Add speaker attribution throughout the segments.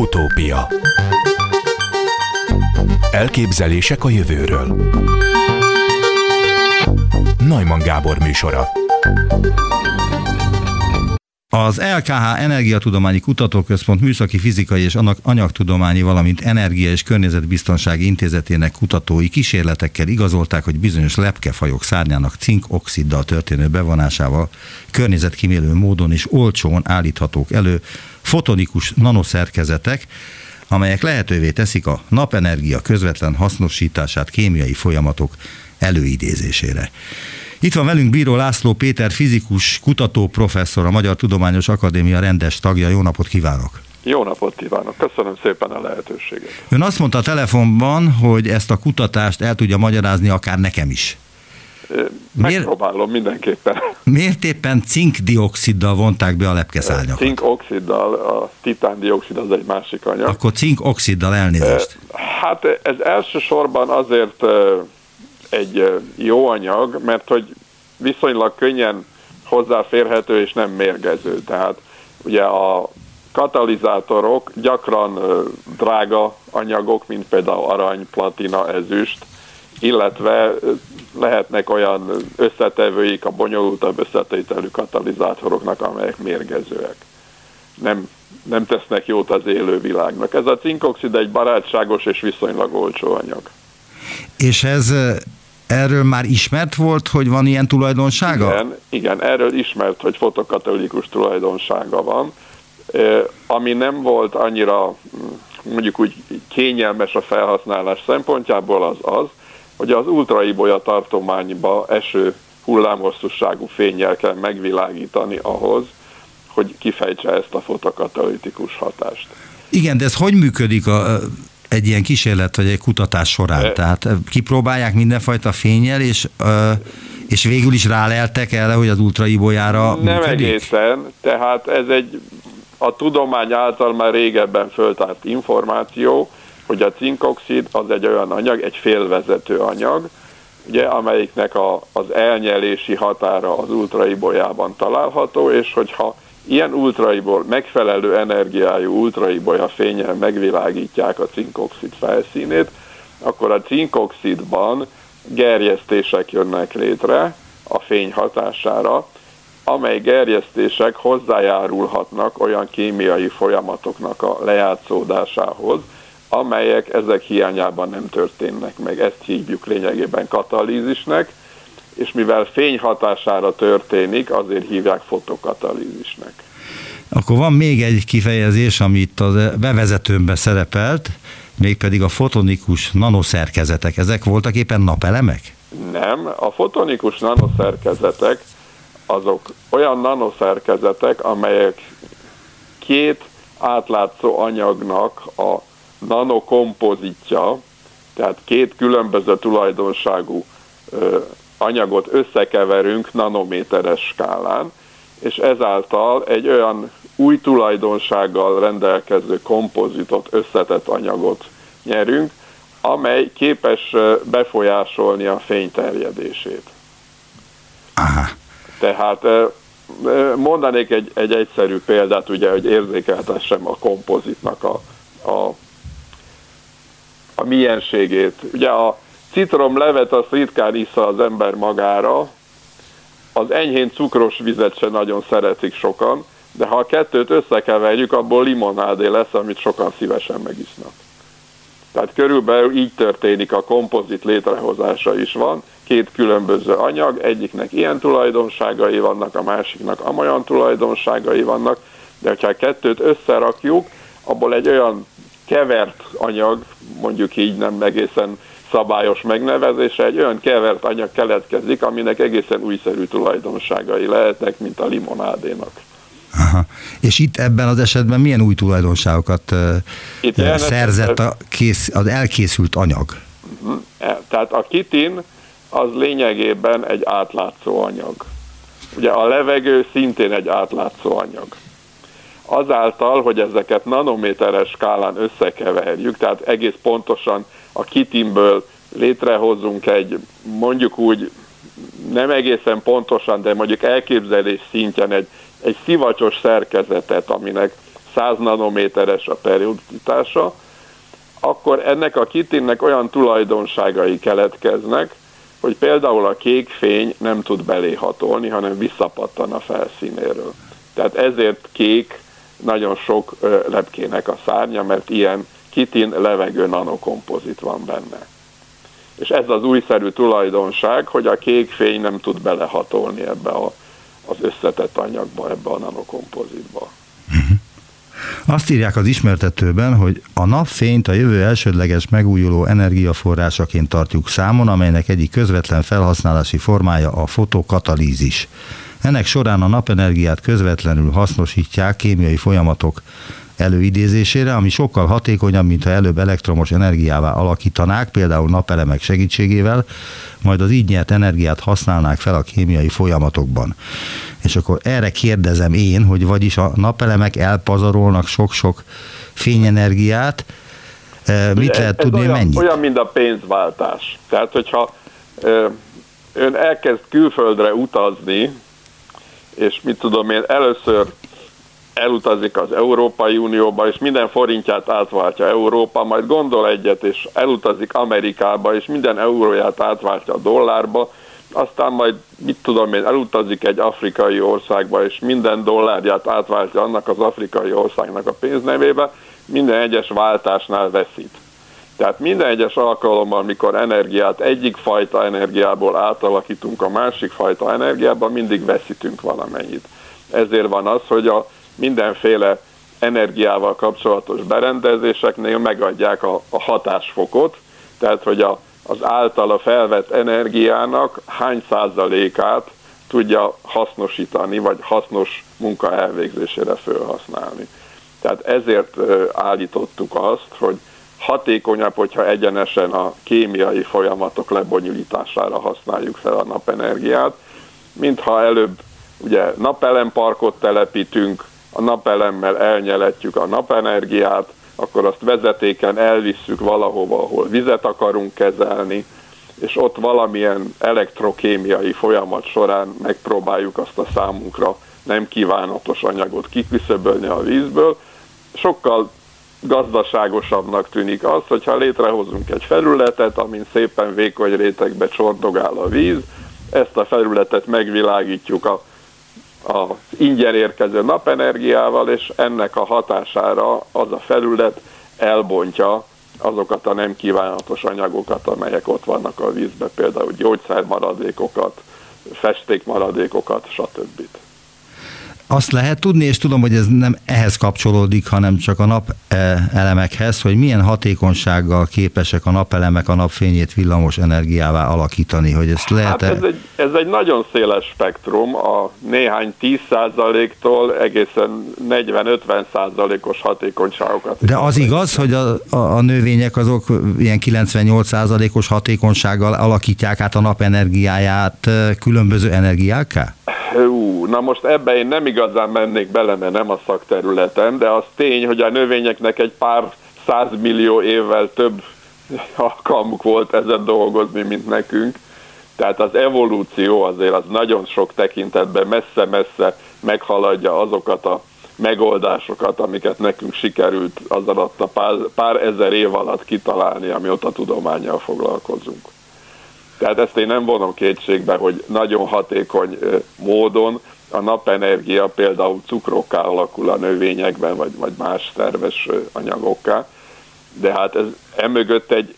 Speaker 1: Utópia. Elképzelések a jövőről. Najman Gábor műsora.
Speaker 2: Az LKH Energiatudományi Kutatóközpont Műszaki Fizikai és Anyagtudományi, valamint Energia és Környezetbiztonsági Intézetének kutatói kísérletekkel igazolták, hogy bizonyos lepkefajok szárnyának cinkoxiddal történő bevonásával környezetkímélő módon és olcsón állíthatók elő fotonikus nanoszerkezetek, amelyek lehetővé teszik a napenergia közvetlen hasznosítását kémiai folyamatok előidézésére. Itt van velünk Bíró László Péter, fizikus, kutató professzor, a Magyar Tudományos Akadémia rendes tagja. Jó napot kívánok!
Speaker 3: Jó napot kívánok, köszönöm szépen a lehetőséget.
Speaker 2: Ön azt mondta a telefonban, hogy ezt a kutatást el tudja magyarázni akár nekem is.
Speaker 3: Megpróbálom mindenképpen.
Speaker 2: Miért éppen cinkdioxiddal vonták be a lepkeszárnyakat?
Speaker 3: Cinkoxiddal, a titándioxid az egy másik anyag.
Speaker 2: Akkor cinkoxiddal elnézést.
Speaker 3: Hát ez elsősorban azért egy jó anyag, mert hogy viszonylag könnyen hozzáférhető és nem mérgező. Tehát ugye a katalizátorok gyakran drága anyagok, mint például arany, platina, ezüst, illetve lehetnek olyan összetevőik a bonyolultabb összetételű katalizátoroknak, amelyek mérgezőek. Nem, nem tesznek jót az élő világnak. Ez a cinkoxid egy barátságos és viszonylag olcsó anyag.
Speaker 2: És ez erről már ismert volt, hogy van ilyen tulajdonsága?
Speaker 3: Igen, igen erről ismert, hogy fotokatolikus tulajdonsága van, ami nem volt annyira mondjuk úgy kényelmes a felhasználás szempontjából az az, hogy az ultraibolya tartományba eső hullámhosszúságú fényjel kell megvilágítani ahhoz, hogy kifejtse ezt a fotokatalitikus hatást.
Speaker 2: Igen, de ez hogy működik a, egy ilyen kísérlet vagy egy kutatás során? E, Tehát kipróbálják mindenfajta fényel, és, és végül is ráleltek el, hogy az ultraibolyára
Speaker 3: Nem működik? egészen, tehát ez egy a tudomány által már régebben föltárt információ, hogy a cinkoxid az egy olyan anyag, egy félvezető anyag, ugye, amelyiknek a, az elnyelési határa az ultraibolyában található, és hogyha ilyen ultraiból, megfelelő energiájú ultraibolya fényel megvilágítják a cinkoxid felszínét, akkor a cinkoxidban gerjesztések jönnek létre a fény hatására, amely gerjesztések hozzájárulhatnak olyan kémiai folyamatoknak a lejátszódásához, amelyek ezek hiányában nem történnek meg. Ezt hívjuk lényegében katalízisnek, és mivel fény hatására történik, azért hívják fotokatalízisnek.
Speaker 2: Akkor van még egy kifejezés, amit a bevezetőmben szerepelt, mégpedig a fotonikus nanoszerkezetek. Ezek voltak éppen napelemek?
Speaker 3: Nem, a fotonikus nanoszerkezetek azok olyan nanoszerkezetek, amelyek két átlátszó anyagnak a nanokompozitja, tehát két különböző tulajdonságú anyagot összekeverünk nanométeres skálán, és ezáltal egy olyan új tulajdonsággal rendelkező kompozitot, összetett anyagot nyerünk, amely képes befolyásolni a fény terjedését.
Speaker 2: Aha.
Speaker 3: Tehát mondanék egy, egy egyszerű példát, ugye, hogy érzékeltessem a kompozitnak a, a, a mienségét. Ugye a citromlevet azt ritkán issza az ember magára, az enyhén cukros vizet se nagyon szeretik sokan, de ha a kettőt összekeverjük, abból limonádé lesz, amit sokan szívesen megisznak. Tehát körülbelül így történik a kompozit létrehozása is van, két különböző anyag, egyiknek ilyen tulajdonságai vannak, a másiknak amolyan tulajdonságai vannak, de ha a kettőt összerakjuk, abból egy olyan kevert anyag, mondjuk így nem egészen szabályos megnevezése, egy olyan kevert anyag keletkezik, aminek egészen újszerű tulajdonságai lehetnek, mint a limonádénak.
Speaker 2: Aha. És itt ebben az esetben milyen új tulajdonságokat itt szerzett a kész, az elkészült anyag?
Speaker 3: Mhm. E, tehát a kitin az lényegében egy átlátszó anyag. Ugye a levegő szintén egy átlátszó anyag. Azáltal, hogy ezeket nanométeres skálán összekeverjük, tehát egész pontosan a kitinből létrehozunk egy mondjuk úgy nem egészen pontosan, de mondjuk elképzelés szintjén egy, egy szivacsos szerkezetet, aminek 100 nanométeres a perioditása, akkor ennek a kitinnek olyan tulajdonságai keletkeznek, hogy például a kék fény nem tud beléhatolni, hanem visszapattan a felszínéről. Tehát ezért kék nagyon sok lepkének a szárnya, mert ilyen kitin levegő nanokompozit van benne. És ez az újszerű tulajdonság, hogy a kék fény nem tud belehatolni ebbe a, az összetett anyagba, ebbe a nanokompozitba. Uh-huh.
Speaker 2: Azt írják az ismertetőben, hogy a napfényt a jövő elsődleges megújuló energiaforrásaként tartjuk számon, amelynek egyik közvetlen felhasználási formája a fotokatalízis. Ennek során a napenergiát közvetlenül hasznosítják kémiai folyamatok előidézésére, ami sokkal hatékonyabb, mint ha előbb elektromos energiává alakítanák, például napelemek segítségével, majd az így nyert energiát használnák fel a kémiai folyamatokban. És akkor erre kérdezem én, hogy vagyis a napelemek elpazarolnak sok-sok fényenergiát, e, mit
Speaker 3: ez,
Speaker 2: lehet tudni,
Speaker 3: olyan,
Speaker 2: mennyit?
Speaker 3: Olyan, mint a pénzváltás. Tehát, hogyha ön elkezd külföldre utazni, és mit tudom én, először elutazik az Európai Unióba, és minden forintját átváltja Európa, majd gondol egyet, és elutazik Amerikába, és minden euróját átváltja a dollárba, aztán majd, mit tudom én, elutazik egy afrikai országba, és minden dollárját átváltja annak az afrikai országnak a pénznevébe, minden egyes váltásnál veszít. Tehát minden egyes alkalommal, amikor energiát egyik fajta energiából átalakítunk a másik fajta energiába, mindig veszítünk valamennyit. Ezért van az, hogy a mindenféle energiával kapcsolatos berendezéseknél megadják a, a hatásfokot, tehát hogy a, az általa felvett energiának hány százalékát tudja hasznosítani, vagy hasznos munka elvégzésére felhasználni. Tehát ezért állítottuk azt, hogy hatékonyabb, hogyha egyenesen a kémiai folyamatok lebonyolítására használjuk fel a napenergiát, mintha előbb ugye napelemparkot telepítünk, a napelemmel elnyeletjük a napenergiát, akkor azt vezetéken elvisszük valahova, ahol vizet akarunk kezelni, és ott valamilyen elektrokémiai folyamat során megpróbáljuk azt a számunkra nem kívánatos anyagot kiküszöbölni a vízből. Sokkal gazdaságosabbnak tűnik az, hogyha létrehozunk egy felületet, amin szépen vékony rétegbe csordogál a víz, ezt a felületet megvilágítjuk a az ingyen érkező napenergiával, és ennek a hatására az a felület elbontja azokat a nem kívánatos anyagokat, amelyek ott vannak a vízbe, például gyógyszermaradékokat, festékmaradékokat, stb
Speaker 2: azt lehet tudni, és tudom, hogy ez nem ehhez kapcsolódik, hanem csak a nap e, elemekhez, hogy milyen hatékonysággal képesek a napelemek a napfényét villamos energiává alakítani, hogy ezt lehet
Speaker 3: hát ez, egy, ez egy nagyon széles spektrum, a néhány 10%-tól egészen 40-50%-os hatékonyságokat.
Speaker 2: De az igaz, hogy a, a, a növények azok ilyen 98%-os hatékonysággal alakítják át a napenergiáját e, különböző energiákká?
Speaker 3: Hú, na most ebbe én nem igazán mennék bele, mert nem a szakterületem, de az tény, hogy a növényeknek egy pár százmillió évvel több alkalmuk volt ezen dolgozni, mint nekünk. Tehát az evolúció azért az nagyon sok tekintetben messze-messze meghaladja azokat a megoldásokat, amiket nekünk sikerült az alatt a pár, pár ezer év alatt kitalálni, amióta tudományjal foglalkozunk. Tehát ezt én nem vonom kétségbe, hogy nagyon hatékony módon a napenergia például cukrokká alakul a növényekben, vagy, vagy más szerves anyagokká, de hát ez emögött egy,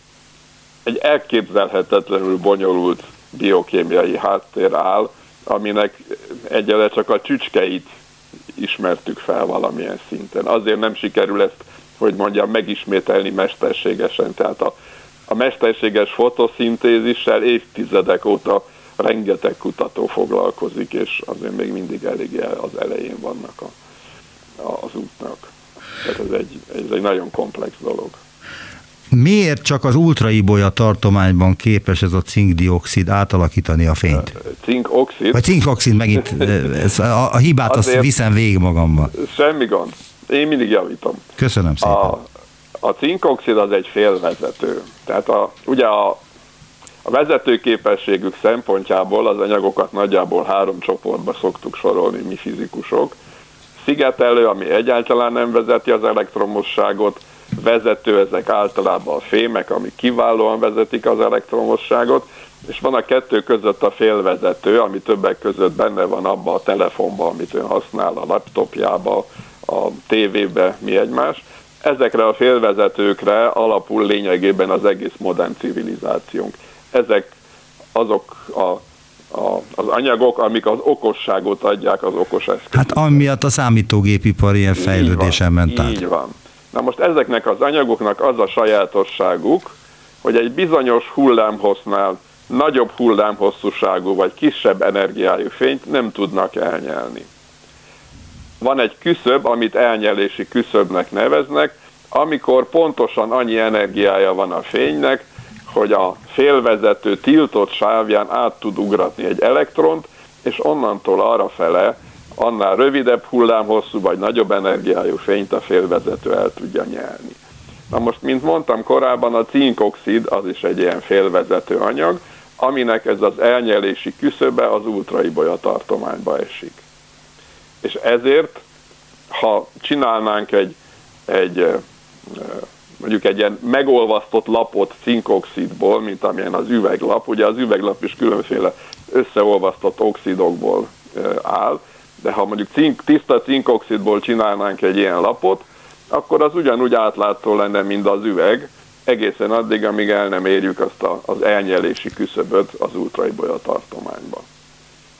Speaker 3: egy elképzelhetetlenül bonyolult biokémiai háttér áll, aminek egyelőre csak a csücskeit ismertük fel valamilyen szinten. Azért nem sikerül ezt, hogy mondjam, megismételni mesterségesen. Tehát a a mesterséges fotoszintézissel évtizedek óta rengeteg kutató foglalkozik, és azért még mindig elég az elején vannak a, a, az útnak. Tehát ez egy, ez egy nagyon komplex dolog.
Speaker 2: Miért csak az ultraibolya tartományban képes ez a cinkdioxid átalakítani a fényt?
Speaker 3: Cinkoxid?
Speaker 2: Vagy cinkoxid, megint ez, a, a hibát azt viszem végig magamba.
Speaker 3: Semmi gond. Én mindig javítom.
Speaker 2: Köszönöm szépen. A,
Speaker 3: a cinkoxid az egy félvezető. Tehát a, ugye a, a vezetőképességük szempontjából az anyagokat nagyjából három csoportba szoktuk sorolni mi fizikusok. szigetelő, ami egyáltalán nem vezeti az elektromosságot, vezető, ezek általában a fémek, ami kiválóan vezetik az elektromosságot, és van a kettő között a félvezető, ami többek között benne van abba a telefonban, amit ön használ, a laptopjába, a tévébe, mi egymás. Ezekre a félvezetőkre alapul lényegében az egész modern civilizációnk. Ezek azok a a, az anyagok, amik az okosságot adják az okos eszközöknek.
Speaker 2: Hát amiatt a számítógépipar ilyen fejlődésen ment át.
Speaker 3: Így van. Na most ezeknek az anyagoknak az a sajátosságuk, hogy egy bizonyos hullámhosznál nagyobb hullámhosszúságú vagy kisebb energiájú fényt nem tudnak elnyelni. Van egy küszöb, amit elnyelési küszöbnek neveznek, amikor pontosan annyi energiája van a fénynek, hogy a félvezető tiltott sávján át tud ugratni egy elektront, és onnantól arra fele annál rövidebb hullámhosszú vagy nagyobb energiájú fényt a félvezető el tudja nyelni. Na most, mint mondtam korábban, a cinkoxid az is egy ilyen félvezető anyag, aminek ez az elnyelési küszöbe az ultraibolya tartományba esik. És ezért, ha csinálnánk egy, egy mondjuk egy ilyen megolvasztott lapot cinkoxidból, mint amilyen az üveglap, ugye az üveglap is különféle összeolvasztott oxidokból áll, de ha mondjuk cink, tiszta cinkoxidból csinálnánk egy ilyen lapot, akkor az ugyanúgy átlátszó lenne, mint az üveg, egészen addig, amíg el nem érjük azt a, az elnyelési küszöböt az ultraibolya tartományban.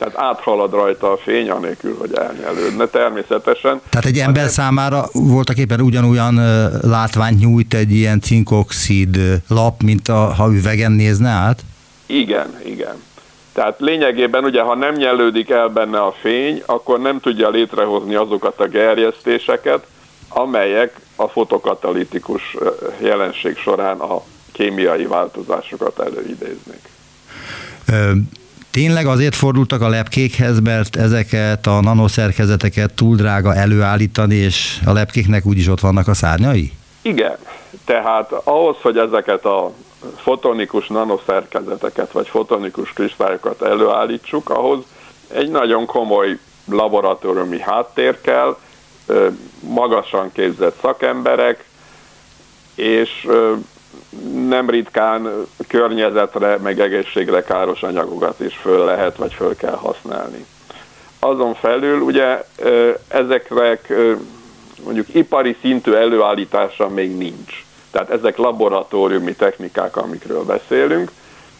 Speaker 3: Tehát áthalad rajta a fény, anélkül, hogy elnyelődne természetesen.
Speaker 2: Tehát egy ember számára voltak éppen ugyanolyan látványt nyújt egy ilyen cinkoxid lap, mint a, ha üvegen nézne át?
Speaker 3: Igen, igen. Tehát lényegében ugye, ha nem nyelődik el benne a fény, akkor nem tudja létrehozni azokat a gerjesztéseket, amelyek a fotokatalitikus jelenség során a kémiai változásokat előidéznék.
Speaker 2: Tényleg azért fordultak a lepkékhez, mert ezeket a nanoszerkezeteket túl drága előállítani, és a lepkéknek úgyis ott vannak a szárnyai?
Speaker 3: Igen, tehát ahhoz, hogy ezeket a fotonikus nanoszerkezeteket, vagy fotonikus kristályokat előállítsuk, ahhoz egy nagyon komoly laboratóriumi háttér kell, magasan képzett szakemberek, és nem ritkán környezetre, meg egészségre káros anyagokat is föl lehet, vagy föl kell használni. Azon felül ugye ezekre mondjuk ipari szintű előállítása még nincs. Tehát ezek laboratóriumi technikák, amikről beszélünk.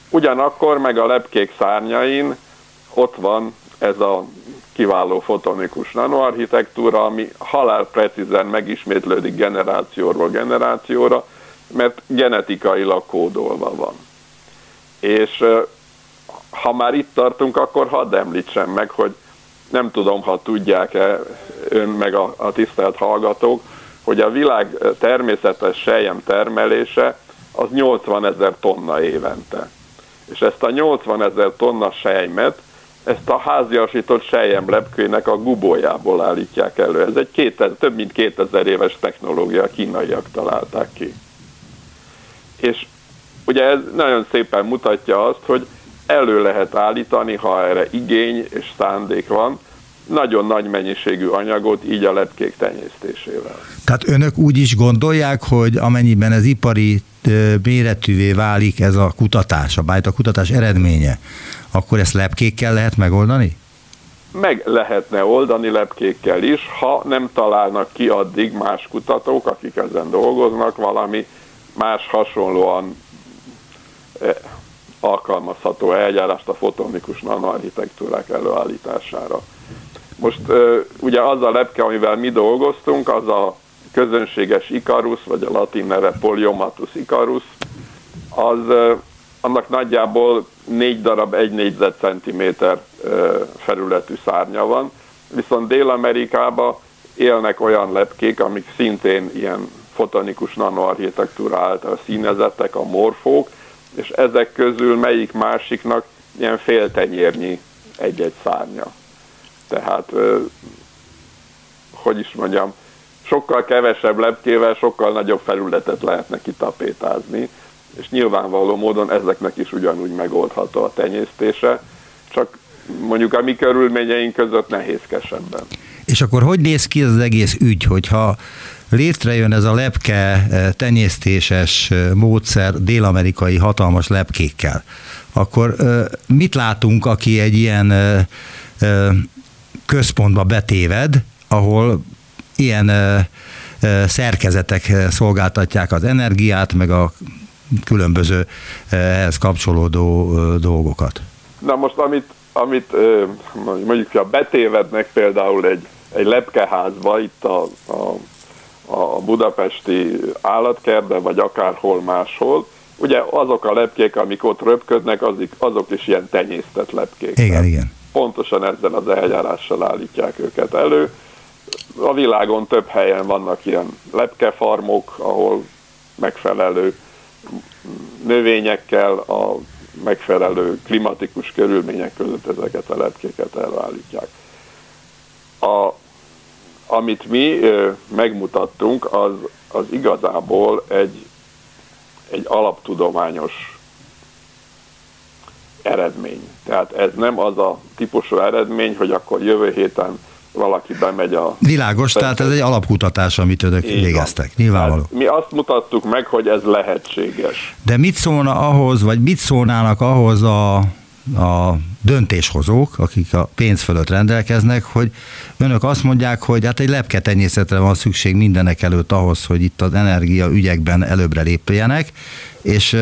Speaker 3: Ugyanakkor meg a lepkék szárnyain ott van ez a kiváló fotonikus nanoarchitektúra, ami halál megismétlődik generációról generációra, mert genetikailag kódolva van. És ha már itt tartunk, akkor hadd említsem meg, hogy nem tudom, ha tudják-e ön meg a, a tisztelt hallgatók, hogy a világ természetes sejjem termelése az 80 ezer tonna évente. És ezt a 80 ezer tonna sejmet, ezt a háziasított sejjem lepkének a gubójából állítják elő. Ez egy 2000, több mint 2000 éves technológia, a kínaiak találták ki. És ugye ez nagyon szépen mutatja azt, hogy elő lehet állítani, ha erre igény és szándék van, nagyon nagy mennyiségű anyagot így a lepkék tenyésztésével.
Speaker 2: Tehát önök úgy is gondolják, hogy amennyiben ez ipari méretűvé válik ez a kutatás, a a kutatás eredménye, akkor ezt lepkékkel lehet megoldani?
Speaker 3: Meg lehetne oldani lepkékkel is, ha nem találnak ki addig más kutatók, akik ezen dolgoznak, valami más hasonlóan alkalmazható eljárást a fotonikus nanoarchitektúrák előállítására. Most ugye az a lepke, amivel mi dolgoztunk, az a közönséges Icarus, vagy a latin neve Poliomatus Icarus, az annak nagyjából négy darab egy négyzetcentiméter felületű szárnya van, viszont Dél-Amerikában élnek olyan lepkék, amik szintén ilyen fotonikus nanoarchitektúra által színezettek, a morfók, és ezek közül melyik másiknak ilyen féltenyérnyi egy-egy szárnya. Tehát, hogy is mondjam, sokkal kevesebb lepkével sokkal nagyobb felületet lehetne kitapétázni, és nyilvánvaló módon ezeknek is ugyanúgy megoldható a tenyésztése, csak mondjuk a mi körülményeink között nehézkesebben.
Speaker 2: és akkor hogy néz ki az egész ügy, hogyha létrejön ez a lepke tenyésztéses módszer dél-amerikai hatalmas lepkékkel, akkor mit látunk, aki egy ilyen központba betéved, ahol ilyen szerkezetek szolgáltatják az energiát, meg a különböző ehhez kapcsolódó dolgokat.
Speaker 3: Na most, amit, amit mondjuk, ha betévednek például egy, egy lepkeházba itt a, a, a budapesti állatkertben, vagy akárhol máshol, ugye azok a lepkék, amik ott röpködnek, azok, azok is ilyen tenyésztett lepkék.
Speaker 2: Igen, igen.
Speaker 3: Pontosan ezzel az eljárással állítják őket elő. A világon több helyen vannak ilyen lepkefarmok, ahol megfelelő növényekkel a megfelelő klimatikus körülmények között ezeket a lepkéket előállítják. A, amit mi megmutattunk, az, az igazából egy, egy alaptudományos eredmény. Tehát ez nem az a típusú eredmény, hogy akkor jövő héten valaki bemegy a...
Speaker 2: Világos, tehát ez egy alapkutatás, amit önök végeztek, nyilvánvaló. Tehát
Speaker 3: mi azt mutattuk meg, hogy ez lehetséges.
Speaker 2: De mit szólna ahhoz, vagy mit szólnának ahhoz a, a döntéshozók, akik a pénz fölött rendelkeznek, hogy önök azt mondják, hogy hát egy lepketenyészetre van szükség mindenek előtt ahhoz, hogy itt az energia ügyekben előbbre lépjenek, és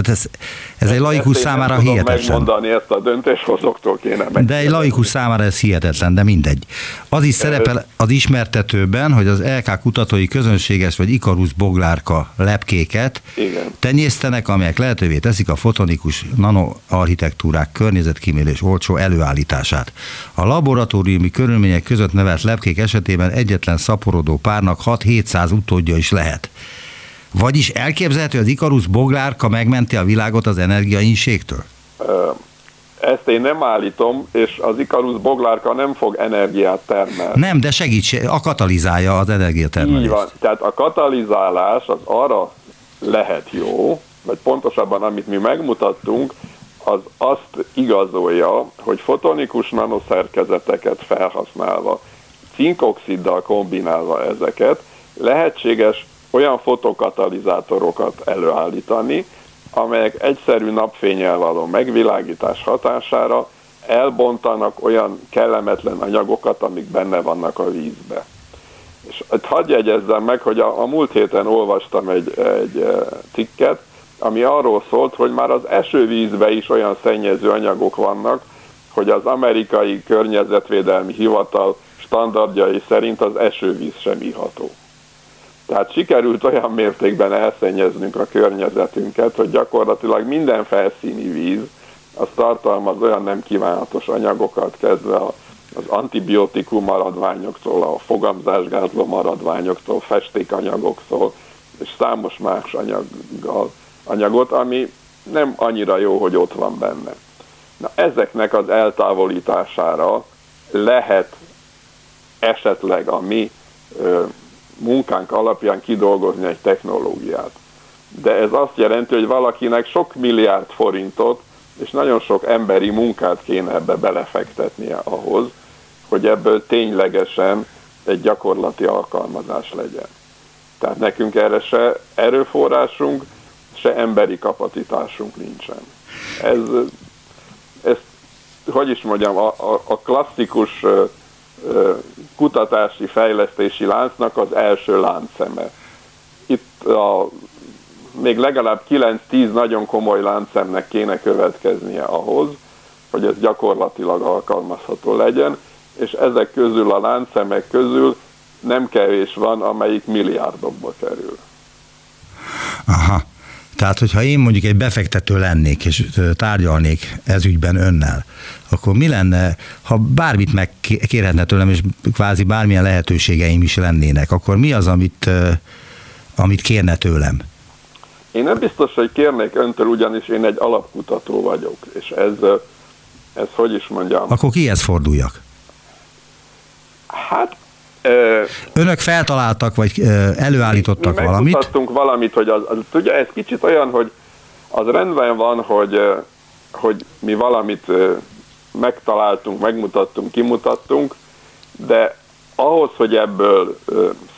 Speaker 2: tehát ez, ez egy laikus ezt számára nem hihetetlen.
Speaker 3: megmondani, ezt a döntéshozóktól kéne meg.
Speaker 2: De egy laikus számára ez hihetetlen, de mindegy. Az is szerepel az ismertetőben, hogy az LK kutatói közönséges vagy Ikarus boglárka lepkéket Igen. tenyésztenek, amelyek lehetővé teszik a fotonikus nanoarchitektúrák környezetkímélés olcsó előállítását. A laboratóriumi körülmények között nevelt lepkék esetében egyetlen szaporodó párnak 6-700 utódja is lehet. Vagyis elképzelhető, hogy az Ikarus boglárka megmenti a világot az energiainségtől?
Speaker 3: Ezt én nem állítom, és az Ikarus boglárka nem fog energiát termelni.
Speaker 2: Nem, de segíts, a katalizálja az energiatermelést. Így van,
Speaker 3: tehát a katalizálás az arra lehet jó, vagy pontosabban amit mi megmutattunk, az azt igazolja, hogy fotonikus nanoszerkezeteket felhasználva, cinkoxiddal kombinálva ezeket, lehetséges olyan fotokatalizátorokat előállítani, amelyek egyszerű napfényel való megvilágítás hatására elbontanak olyan kellemetlen anyagokat, amik benne vannak a vízbe. És hadd jegyezzem meg, hogy a, a múlt héten olvastam egy, egy e, cikket, ami arról szólt, hogy már az esővízbe is olyan szennyező anyagok vannak, hogy az amerikai környezetvédelmi hivatal standardjai szerint az esővíz sem iható. Tehát sikerült olyan mértékben elszennyeznünk a környezetünket, hogy gyakorlatilag minden felszíni víz az tartalmaz olyan nem kívánatos anyagokat, kezdve az antibiotikum maradványoktól, a fogamzásgátló maradványoktól, festékanyagoktól, és számos más anyaggal, anyagot, ami nem annyira jó, hogy ott van benne. Na, ezeknek az eltávolítására lehet esetleg a mi ö, munkánk alapján kidolgozni egy technológiát. De ez azt jelenti, hogy valakinek sok milliárd forintot és nagyon sok emberi munkát kéne ebbe belefektetnie ahhoz, hogy ebből ténylegesen egy gyakorlati alkalmazás legyen. Tehát nekünk erre se erőforrásunk, se emberi kapacitásunk nincsen. Ez, ez hogy is mondjam, a, a, a klasszikus kutatási fejlesztési láncnak az első láncszeme. Itt a, még legalább 9-10 nagyon komoly láncszemnek kéne következnie ahhoz, hogy ez gyakorlatilag alkalmazható legyen, és ezek közül a láncszemek közül nem kevés van, amelyik milliárdokba kerül.
Speaker 2: Aha. Tehát, hogyha én mondjuk egy befektető lennék, és tárgyalnék ez ügyben önnel, akkor mi lenne, ha bármit megkérhetne tőlem, és kvázi bármilyen lehetőségeim is lennének, akkor mi az, amit, amit kérne tőlem?
Speaker 3: Én nem biztos, hogy kérnék öntől, ugyanis én egy alapkutató vagyok, és ez, ez hogy is mondjam?
Speaker 2: Akkor kihez forduljak?
Speaker 3: Hát
Speaker 2: Önök feltaláltak, vagy előállítottak
Speaker 3: mi
Speaker 2: valamit?
Speaker 3: Mi valamit, hogy az, az, ugye ez kicsit olyan, hogy az rendben van, hogy, hogy mi valamit megtaláltunk, megmutattunk, kimutattunk, de ahhoz, hogy ebből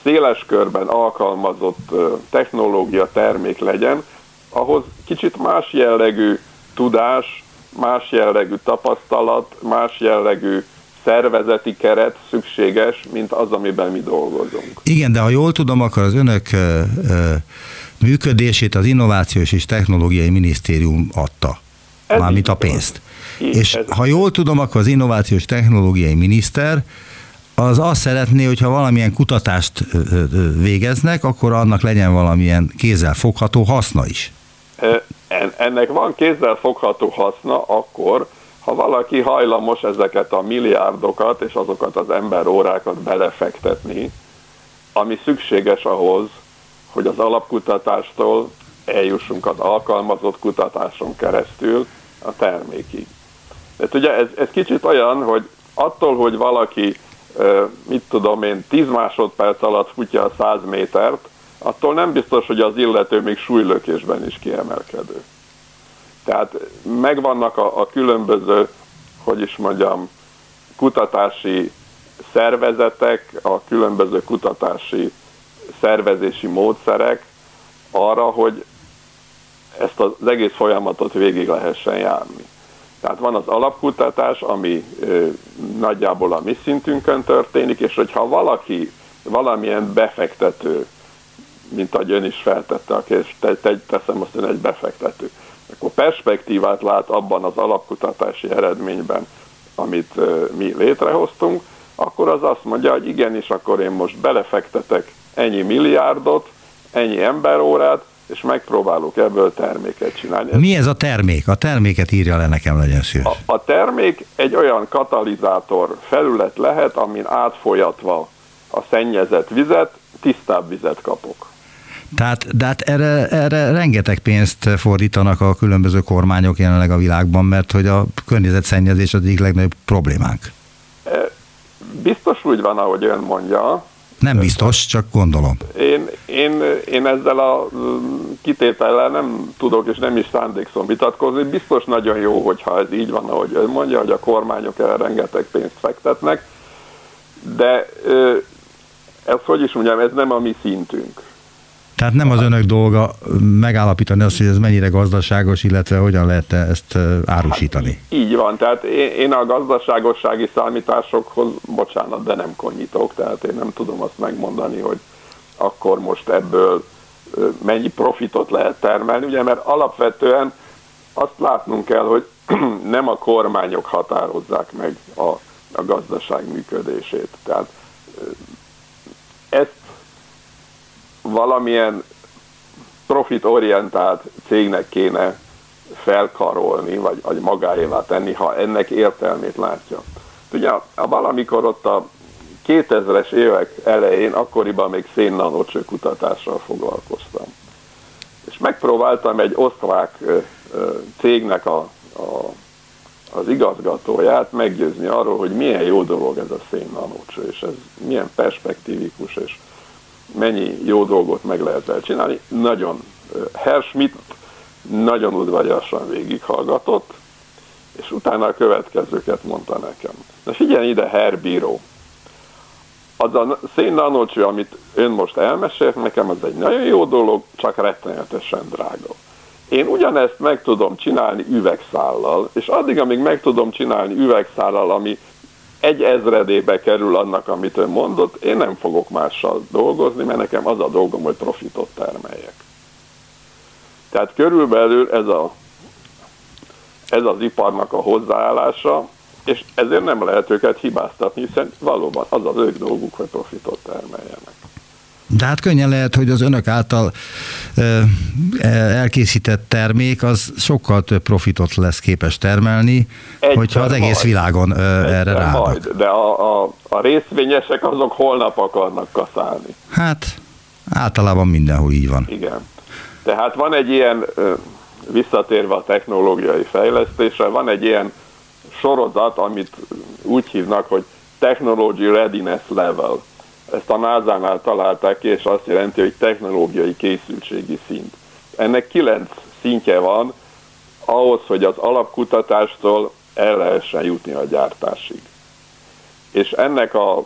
Speaker 3: széles körben alkalmazott technológia termék legyen, ahhoz kicsit más jellegű tudás, más jellegű tapasztalat, más jellegű szervezeti keret szükséges, mint az, amiben mi dolgozunk.
Speaker 2: Igen, de ha jól tudom, akkor az önök működését az Innovációs és Technológiai Minisztérium adta, mármint a pénzt. Így, és ha jól tudom, akkor az Innovációs Technológiai Miniszter az azt szeretné, hogyha valamilyen kutatást végeznek, akkor annak legyen valamilyen kézzel fogható haszna is.
Speaker 3: Ennek van kézzel fogható haszna akkor, ha valaki hajlamos ezeket a milliárdokat és azokat az emberórákat belefektetni, ami szükséges ahhoz, hogy az alapkutatástól eljussunk az alkalmazott kutatáson keresztül a termékig. Tehát ugye ez, ez kicsit olyan, hogy attól, hogy valaki, mit tudom én, 10 másodperc alatt futja a 100 métert, attól nem biztos, hogy az illető még súlylökésben is kiemelkedő. Tehát megvannak a, a különböző, hogy is mondjam, kutatási szervezetek, a különböző kutatási szervezési módszerek arra, hogy ezt az egész folyamatot végig lehessen járni. Tehát van az alapkutatás, ami ö, nagyjából a mi szintünkön történik, és hogyha valaki, valamilyen befektető, mint ahogy ön is feltette a kérdést, te, te, teszem azt, hogy egy befektető, akkor perspektívát lát abban az alapkutatási eredményben, amit mi létrehoztunk, akkor az azt mondja, hogy igenis, akkor én most belefektetek ennyi milliárdot, ennyi emberórát, és megpróbálok ebből terméket csinálni.
Speaker 2: Mi ez a termék? A terméket írja le nekem, legyen szíves.
Speaker 3: A, a termék egy olyan katalizátor felület lehet, amin átfolyatva a szennyezett vizet, tisztább vizet kapok.
Speaker 2: Tehát, de hát erre, erre rengeteg pénzt fordítanak a különböző kormányok jelenleg a világban, mert hogy a környezetszennyezés az egyik legnagyobb problémánk.
Speaker 3: Biztos úgy van, ahogy ön mondja,
Speaker 2: nem biztos, csak gondolom.
Speaker 3: Én, én, én ezzel a mm, kitétellel nem tudok és nem is szándékszom vitatkozni. Biztos nagyon jó, hogyha ez így van, ahogy ön mondja, hogy a kormányok erre rengeteg pénzt fektetnek, de ez hogy is mondjam, ez nem a mi szintünk.
Speaker 2: Tehát nem az önök dolga megállapítani azt, hogy ez mennyire gazdaságos, illetve hogyan lehet ezt árusítani. Hát,
Speaker 3: így van, tehát én a gazdaságossági számításokhoz, bocsánat, de nem konyítok, tehát én nem tudom azt megmondani, hogy akkor most ebből mennyi profitot lehet termelni, ugye, mert alapvetően azt látnunk kell, hogy nem a kormányok határozzák meg a, a gazdaság működését. Tehát valamilyen profitorientált cégnek kéne felkarolni, vagy, vagy magáévá tenni, ha ennek értelmét látja. Ugye a, valamikor ott a 2000-es évek elején, akkoriban még szénnanocső kutatással foglalkoztam. És megpróbáltam egy osztrák cégnek a, a, az igazgatóját meggyőzni arról, hogy milyen jó dolog ez a szénnanocső, és ez milyen perspektívikus, és mennyi jó dolgot meg lehet el csinálni. Nagyon, Herr Schmidt nagyon udvariasan végighallgatott, és utána a következőket mondta nekem. Na figyelj ide, Herr Bíró, az a szénnanocső, amit ön most elmesélt nekem, az egy nagyon jó dolog, csak rettenetesen drága. Én ugyanezt meg tudom csinálni üvegszállal, és addig, amíg meg tudom csinálni üvegszállal, ami egy ezredébe kerül annak, amit ön mondott, én nem fogok mással dolgozni, mert nekem az a dolgom, hogy profitot termeljek. Tehát körülbelül ez, a, ez az iparnak a hozzáállása, és ezért nem lehet őket hibáztatni, hiszen valóban az az ők dolguk, hogy profitot termeljenek.
Speaker 2: De hát könnyen lehet, hogy az önök által ö, elkészített termék az sokkal több profitot lesz képes termelni, Egyszer hogyha az egész majd. világon erre rá. Majd,
Speaker 3: de a, a, a részvényesek azok holnap akarnak kaszálni.
Speaker 2: Hát általában mindenhol így van.
Speaker 3: Igen. Tehát van egy ilyen, visszatérve a technológiai fejlesztésre, van egy ilyen sorozat, amit úgy hívnak, hogy Technology Readiness Level ezt a NASA-nál találták ki, és azt jelenti, hogy technológiai készültségi szint. Ennek kilenc szintje van ahhoz, hogy az alapkutatástól el lehessen jutni a gyártásig. És ennek a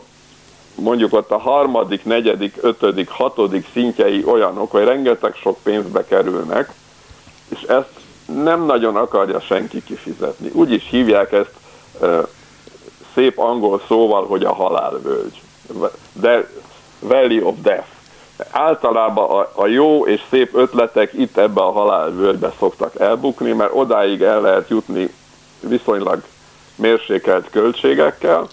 Speaker 3: mondjuk ott a harmadik, negyedik, ötödik, hatodik szintjei olyanok, hogy rengeteg sok pénzbe kerülnek, és ezt nem nagyon akarja senki kifizetni. Úgy is hívják ezt e, szép angol szóval, hogy a halálvölgy. De Valley of Death. Általában a, a jó és szép ötletek itt ebbe a halálvölgybe szoktak elbukni, mert odáig el lehet jutni viszonylag mérsékelt költségekkel.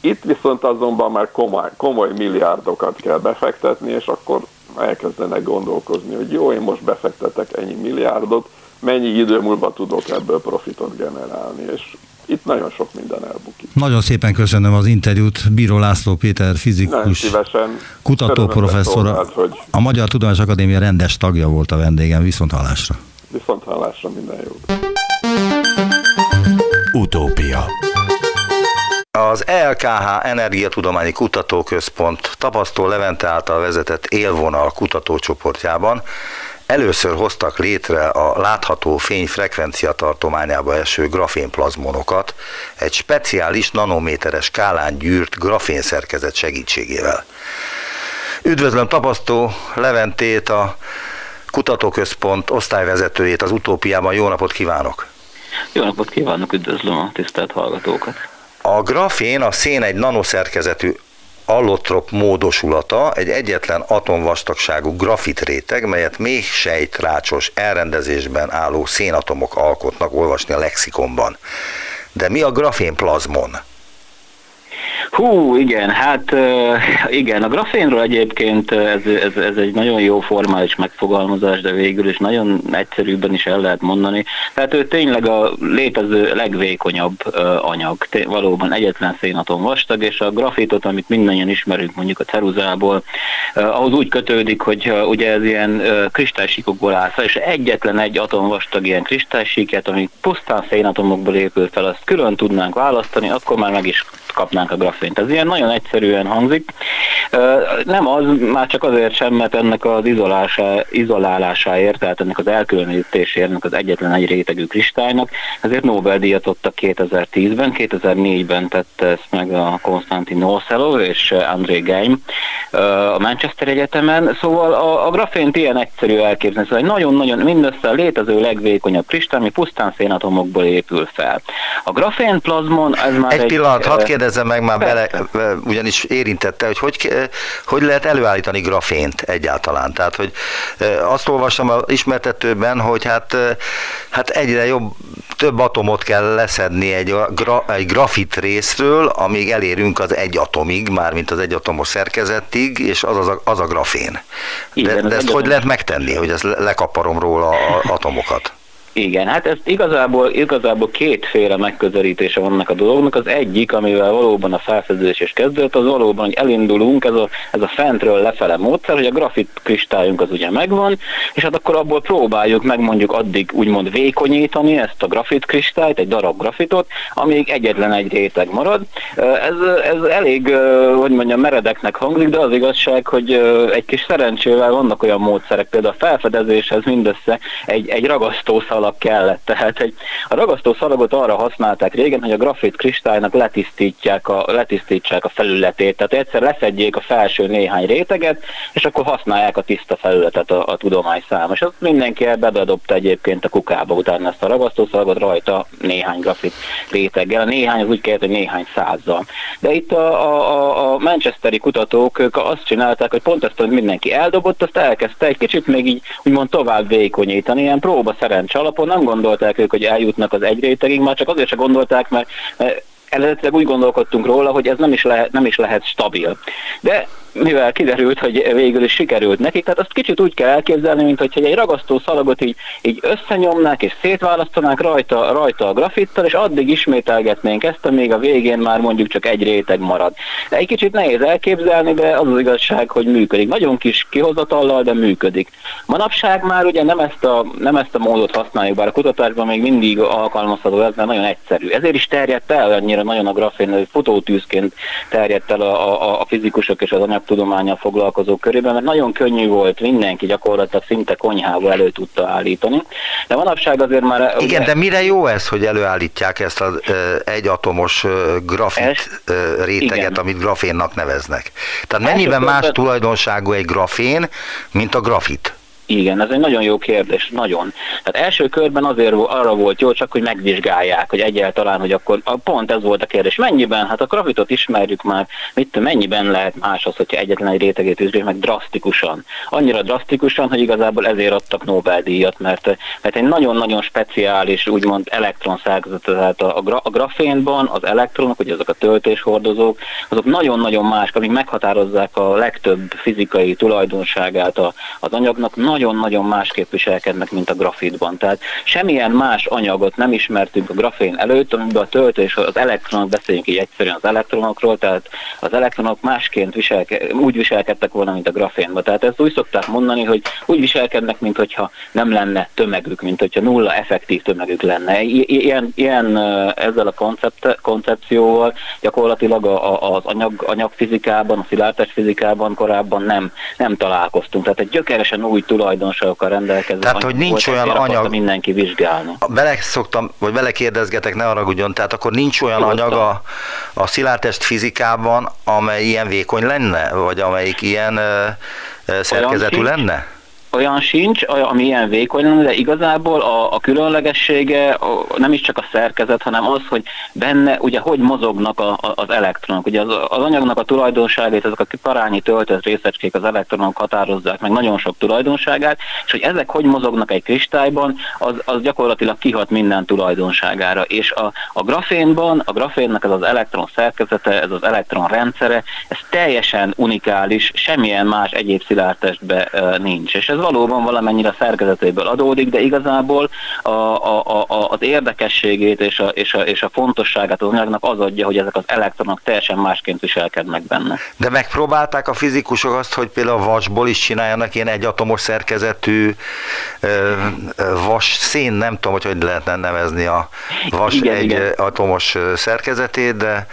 Speaker 3: Itt viszont azonban már komoly, komoly milliárdokat kell befektetni, és akkor elkezdenek gondolkozni, hogy jó, én most befektetek ennyi milliárdot, mennyi idő múlva tudok ebből profitot generálni, és itt nagyon sok minden elbukik.
Speaker 2: Nagyon szépen köszönöm az interjút. Bíró László Péter, fizikus, kutatóprofesszor, hogy... a Magyar Tudományos Akadémia rendes tagja volt a vendégem. Viszont hallásra.
Speaker 3: Viszont hallásra minden jót.
Speaker 1: Utópia
Speaker 2: az ELKH Energiatudományi Kutatóközpont tapasztó Levente által vezetett élvonal kutatócsoportjában először hoztak létre a látható fény frekvencia tartományába eső grafénplazmonokat egy speciális nanométeres skálán gyűrt grafénszerkezet segítségével. Üdvözlöm tapasztó Leventét, a kutatóközpont osztályvezetőjét az utópiában. Jó napot kívánok!
Speaker 4: Jó napot kívánok, üdvözlöm a tisztelt hallgatókat!
Speaker 2: A grafén a szén egy nanoszerkezetű allotrop módosulata, egy egyetlen atomvastagságú grafit réteg, melyet mély sejtrácsos elrendezésben álló szénatomok alkotnak, olvasni a lexikonban. De mi a grafénplazmon?
Speaker 4: Hú, igen, hát igen, a grafénról egyébként ez, ez, ez egy nagyon jó formális megfogalmazás, de végül is nagyon egyszerűbben is el lehet mondani. Tehát ő tényleg a létező legvékonyabb anyag, valóban egyetlen szénatom vastag, és a grafitot, amit mindannyian ismerünk mondjuk a ceruzából, ahhoz úgy kötődik, hogy ugye ez ilyen kristálysíkokból áll fel, és egyetlen egy atom vastag ilyen kristálysíket, ami pusztán szénatomokból épül fel, azt külön tudnánk választani, akkor már meg is kapnánk a grafént. Ez ilyen nagyon egyszerűen hangzik. Nem az, már csak azért sem, mert ennek az izolásá, izolálásáért, tehát ennek az elkülönítéséért, ennek az egyetlen egy rétegű kristálynak, ezért Nobel-díjat adtak 2010-ben, 2004-ben tette ezt meg a Konstantin Nocello és André Geim a Manchester Egyetemen. Szóval a, a grafént ilyen egyszerű elképzelni, szóval egy nagyon-nagyon mindössze a létező legvékonyabb kristály, ami pusztán szénatomokból épül fel. A grafén plazmon, ez már
Speaker 2: egy, egy pillanat, hadd kérdezzem meg már bele, ugyanis érintette, hogy, hogy hogy lehet előállítani grafént egyáltalán. Tehát, hogy azt olvastam az ismertetőben, hogy hát, hát egyre jobb, több atomot kell leszedni egy, gra, egy grafit részről, amíg elérünk az egy atomig, mármint az egyatomos szerkezetig, és az, az, a, az a grafén. De, de ezt hogy lehet megtenni, hogy ezt lekaparom róla az atomokat?
Speaker 4: Igen, hát ez igazából, igazából kétféle megközelítése vannak a dolognak. Az egyik, amivel valóban a felfedezés is kezdődött, az valóban, hogy elindulunk, ez a, ez a fentről lefele módszer, hogy a grafit kristályunk az ugye megvan, és hát akkor abból próbáljuk meg mondjuk addig úgymond vékonyítani ezt a grafit kristályt, egy darab grafitot, amíg egyetlen egy réteg marad. Ez, ez elég, hogy mondjam, meredeknek hangzik, de az igazság, hogy egy kis szerencsével vannak olyan módszerek, például a felfedezéshez mindössze egy, egy ragasztószal szalag kellett. Tehát egy, a ragasztó szalagot arra használták régen, hogy a grafit kristálynak letisztítják a, letisztítsák a felületét. Tehát egyszer leszedjék a felső néhány réteget, és akkor használják a tiszta felületet a, a tudomány száma. És azt mindenki bedobta egyébként a kukába utána ezt a ragasztószalagot rajta néhány grafit réteggel. A néhány az úgy kellett, hogy néhány százzal. De itt a, a, a manchesteri kutatók ők azt csinálták, hogy pont ezt, hogy mindenki eldobott, azt elkezdte egy kicsit még így úgymond tovább vékonyítani, ilyen próba szerencs alapon nem gondolták ők, hogy eljutnak az egy már csak azért se gondolták, mert eredetileg úgy gondolkodtunk róla, hogy ez nem is lehet, nem is lehet stabil. De mivel kiderült, hogy végül is sikerült nekik, tehát azt kicsit úgy kell elképzelni, mint hogy egy ragasztó szalagot így, így összenyomnák és szétválasztanák rajta, rajta a grafittal, és addig ismételgetnénk ezt, amíg a végén már mondjuk csak egy réteg marad. De egy kicsit nehéz elképzelni, de az az igazság, hogy működik. Nagyon kis kihozatallal, de működik. Manapság már ugye nem ezt a, nem ezt a módot használjuk, bár a kutatásban még mindig alkalmazható ez, mert nagyon egyszerű. Ezért is terjedt el annyira nagyon a grafén, hogy fotótűzként terjedt el a, a, a fizikusok és az anyag anyagtudományjal foglalkozók körében, mert nagyon könnyű volt, mindenki gyakorlatilag szinte konyhába elő tudta állítani. De manapság azért már...
Speaker 2: Igen, ugye, de mire jó ez, hogy előállítják ezt az egyatomos grafit ez, réteget, igen. amit grafénnak neveznek? Tehát mennyiben más tulajdonságú egy grafén, mint a grafit?
Speaker 4: Igen, ez egy nagyon jó kérdés, nagyon. Tehát első körben azért arra volt jó, csak hogy megvizsgálják, hogy egyáltalán, hogy akkor pont ez volt a kérdés. Mennyiben? Hát a grafitot ismerjük már, mit, mennyiben lehet más az, hogyha egyetlen egy rétegét vizsgáljuk meg drasztikusan. Annyira drasztikusan, hogy igazából ezért adtak Nobel-díjat, mert, mert egy nagyon-nagyon speciális, úgymond elektronszerkezet, tehát a, a, a grafénban az elektronok, ugye azok a töltéshordozók, azok nagyon-nagyon más, amik meghatározzák a legtöbb fizikai tulajdonságát az anyagnak, nagyon-nagyon másképp viselkednek, mint a grafitban. Tehát semmilyen más anyagot nem ismertünk a grafén előtt, amiben a töltés, az elektronok, beszéljünk így egyszerűen az elektronokról, tehát az elektronok másként viselke, úgy viselkedtek volna, mint a grafénban. Tehát ezt úgy szokták mondani, hogy úgy viselkednek, mint hogyha nem lenne tömegük, mint hogyha nulla effektív tömegük lenne. Ilyen, ilyen ezzel a koncept, koncepcióval gyakorlatilag a, a, az anyag, anyagfizikában, a szilárdtest fizikában korábban nem, nem találkoztunk. Tehát egy gyökeresen új tulajdonságokkal rendelkező
Speaker 2: Tehát, hogy nincs olyan anyag...
Speaker 4: mindenki vizsgálni.
Speaker 2: Bele szoktam, vagy bele kérdezgetek, ne haragudjon, tehát akkor nincs olyan Jó, anyag a, a szilárdtest fizikában, amely ilyen vékony lenne, vagy amelyik ilyen uh, szerkezetű lenne?
Speaker 4: Olyan sincs, ami ilyen vékony lenne, de igazából a, a különlegessége a, nem is csak a szerkezet, hanem az, hogy benne ugye hogy mozognak a, a, az elektronok. Ugye az, az anyagnak a tulajdonságait, ezek a parányi töltött részecskék az elektronok határozzák meg nagyon sok tulajdonságát, és hogy ezek hogy mozognak egy kristályban, az, az gyakorlatilag kihat minden tulajdonságára. És a, a grafénban, a grafénnek ez az elektron szerkezete, ez az elektron rendszere, ez teljesen unikális, semmilyen más egyéb szilárdtestben nincs. És ez valóban valamennyire szerkezetéből adódik, de igazából a, a, a, az érdekességét és a, és, a, és a fontosságát az anyagnak az adja, hogy ezek az elektronok teljesen másként viselkednek benne.
Speaker 2: De megpróbálták a fizikusok azt, hogy például a vasból is csináljanak ilyen egyatomos szerkezetű vas szén, nem tudom, hogy hogy lehetne nevezni a vas igen, egy igen. atomos szerkezetét, de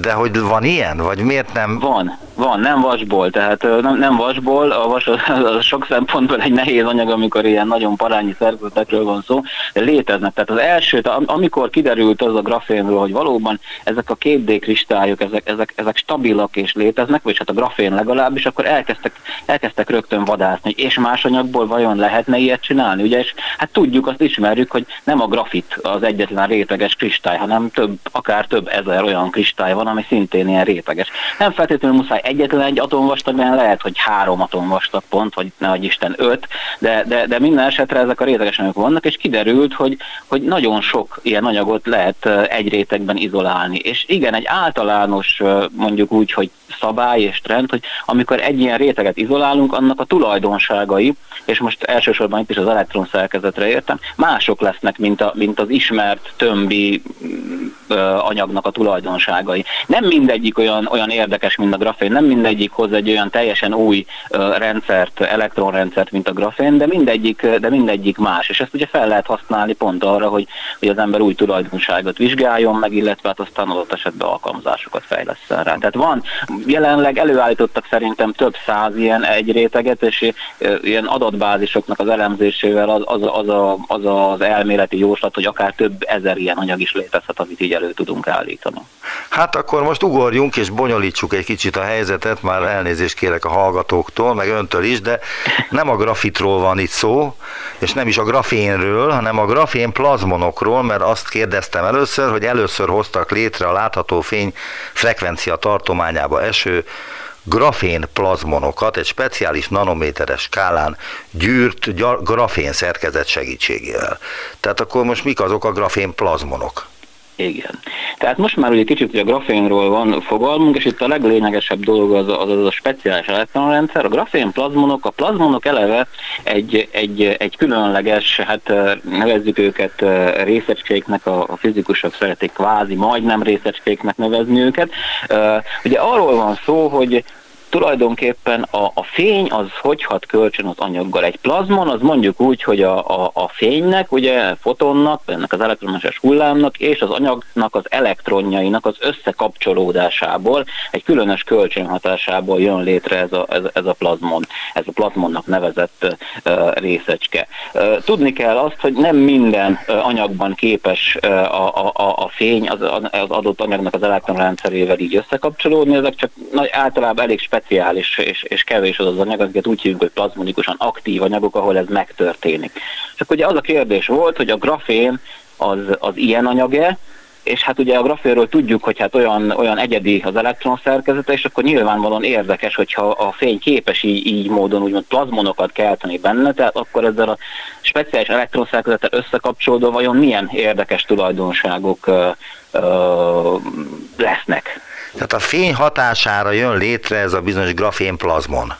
Speaker 2: de hogy van ilyen, vagy miért nem?
Speaker 4: Van, van, nem vasból, tehát nem, nem vasból, a vas az, az sok szempontból egy nehéz anyag, amikor ilyen nagyon parányi szerkezetekről van szó, de léteznek. Tehát az első, amikor kiderült az a grafénről, hogy valóban ezek a 2D kristályok, ezek, ezek, ezek stabilak és léteznek, vagy hát a grafén legalábbis, akkor elkezdtek, elkezdtek rögtön vadászni, és más anyagból vajon lehetne ilyet csinálni, ugye, és hát tudjuk, azt ismerjük, hogy nem a grafit az egyetlen réteges kristály, hanem több, akár több ezer olyan kristály kristály van, ami szintén ilyen réteges. Nem feltétlenül muszáj egyetlen egy atomvastag, mert lehet, hogy három atomvastag pont, vagy nehogy Isten öt, de, de, de minden esetre ezek a réteges anyagok vannak, és kiderült, hogy, hogy nagyon sok ilyen anyagot lehet egy rétegben izolálni. És igen, egy általános mondjuk úgy, hogy szabály és trend, hogy amikor egy ilyen réteget izolálunk, annak a tulajdonságai, és most elsősorban itt is az elektron szerkezetre értem, mások lesznek, mint, a, mint az ismert tömbi anyagnak a tulajdonságai. Nem mindegyik olyan, olyan érdekes, mint a grafén, nem mindegyik hoz egy olyan teljesen új rendszert, elektronrendszert, mint a grafén, de mindegyik, de mindegyik más. És ezt ugye fel lehet használni pont arra, hogy, hogy az ember új tulajdonságot vizsgáljon meg, illetve hát aztán adott esetben alkalmazásokat fejleszten rá. Tehát van, jelenleg előállítottak szerintem több száz ilyen egy réteget, és ilyen adatbázisoknak az elemzésével az az, az, a, az, az elméleti jóslat, hogy akár több ezer ilyen anyag is létezhet, amit így elő tudunk állítani.
Speaker 2: Hát akkor most ugorjunk és bonyolítsuk egy kicsit a helyzetet, már elnézést kérek a hallgatóktól, meg öntől is, de nem a grafitról van itt szó, és nem is a grafénről, hanem a grafén plazmonokról, mert azt kérdeztem először, hogy először hoztak létre a látható fény frekvencia tartományába eső grafén plazmonokat egy speciális nanométeres skálán gyűrt grafén szerkezet segítségével. Tehát akkor most mik azok a grafén plazmonok?
Speaker 4: Igen. Tehát most már ugye kicsit a grafénról van fogalmunk, és itt a leglényegesebb dolog az az, az a speciális elektronrendszer. A grafén plazmonok, a plazmonok eleve egy, egy, egy különleges, hát nevezzük őket részecskéknek, a, a fizikusok szeretik kvázi majdnem részecskéknek nevezni őket. Ugye arról van szó, hogy tulajdonképpen a, a fény az hogy hat kölcsön az anyaggal. Egy plazmon az mondjuk úgy, hogy a, a, a fénynek, ugye fotonnak, ennek az elektromágneses hullámnak és az anyagnak az elektronjainak az összekapcsolódásából, egy különös kölcsönhatásából jön létre ez a, ez, ez a plazmon, ez a plazmonnak nevezett uh, részecske. Uh, tudni kell azt, hogy nem minden uh, anyagban képes uh, a, a, a fény az, az adott anyagnak az elektronrendszerével így összekapcsolódni, ezek csak nagy, általában elég speciális és, és kevés az az anyag, amiket úgy hívjuk, hogy plazmonikusan aktív anyagok, ahol ez megtörténik. Akkor ugye az a kérdés volt, hogy a grafén az, az ilyen anyag-e, és hát ugye a grafénről tudjuk, hogy hát olyan, olyan egyedi az elektron szerkezete, és akkor nyilvánvalóan érdekes, hogyha a fény képes így, így módon úgymond plazmonokat kelteni benne, tehát akkor ezzel a speciális elektron szerkezettel összekapcsolódva vajon milyen érdekes tulajdonságok ö, ö, lesznek.
Speaker 2: Tehát a fény hatására jön létre ez a bizonyos grafénplazmon.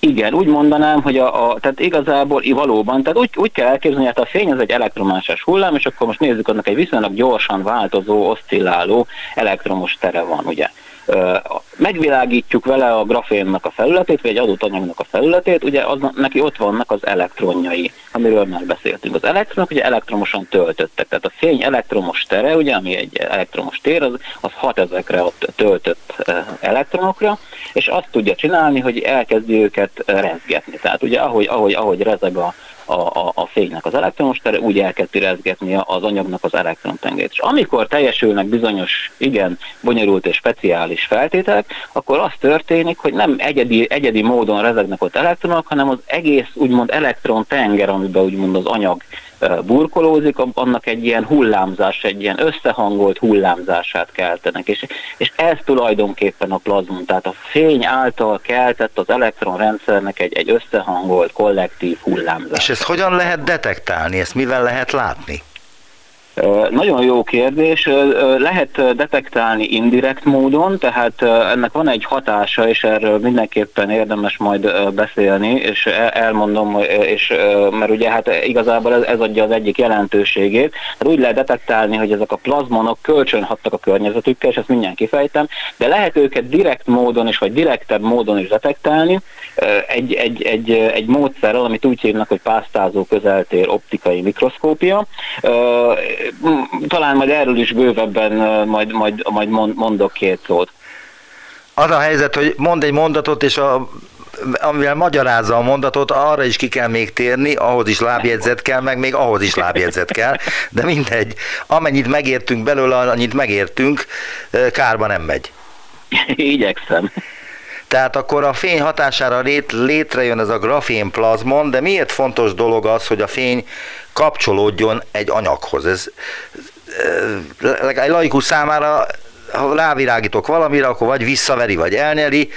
Speaker 4: Igen, úgy mondanám, hogy a, a tehát igazából valóban, tehát úgy, úgy kell elképzelni, hogy hát a fény az egy elektromágneses hullám, és akkor most nézzük, annak egy viszonylag gyorsan változó, oszcilláló elektromos tere van, ugye megvilágítjuk vele a grafénnak a felületét, vagy egy adott anyagnak a felületét, ugye az, neki ott vannak az elektronjai, amiről már beszéltünk. Az elektronok ugye elektromosan töltöttek, tehát a fény elektromos tere, ugye, ami egy elektromos tér, az, az hat ezekre a töltött elektronokra, és azt tudja csinálni, hogy elkezdi őket rezgetni. Tehát ugye ahogy, ahogy, ahogy rezeg a, a, a, a fénynek az elektromos tere, úgy elkezdi rezgetni az anyagnak az elektrontengelyét. És amikor teljesülnek bizonyos, igen, bonyolult és speciális feltételek, akkor az történik, hogy nem egyedi, egyedi módon rezegnek ott elektronok, hanem az egész úgymond elektrontenger, amiben úgymond az anyag burkolózik, annak egy ilyen hullámzás, egy ilyen összehangolt hullámzását keltenek. És, és ez tulajdonképpen a plazmon, tehát a fény által keltett az elektronrendszernek egy, egy összehangolt kollektív hullámzás.
Speaker 2: És ezt hogyan lehet detektálni, ezt mivel lehet látni?
Speaker 4: Nagyon jó kérdés. Lehet detektálni indirekt módon, tehát ennek van egy hatása, és erről mindenképpen érdemes majd beszélni, és elmondom, és, mert ugye hát igazából ez, ez adja az egyik jelentőségét. Hát úgy lehet detektálni, hogy ezek a plazmonok kölcsönhattak a környezetükkel, és ezt mindjárt kifejtem, de lehet őket direkt módon is, vagy direktebb módon is detektálni egy, egy, egy, egy módszerrel, amit úgy hívnak, hogy pásztázó közeltér optikai mikroszkópia talán majd erről is bővebben majd, majd, majd mondok két szót.
Speaker 2: Az a helyzet, hogy mond egy mondatot, és a amivel magyarázza a mondatot, arra is ki kell még térni, ahhoz is lábjegyzet kell, meg még ahhoz is lábjegyzet kell, de mindegy, amennyit megértünk belőle, annyit megértünk, kárba nem megy.
Speaker 4: Igyekszem.
Speaker 2: Tehát akkor a fény hatására lét, létrejön ez a grafén plazmon, de miért fontos dolog az, hogy a fény kapcsolódjon egy anyaghoz? Ez, egy laikus számára ha rávilágítok valamire, akkor vagy visszaveri, vagy elnyeli,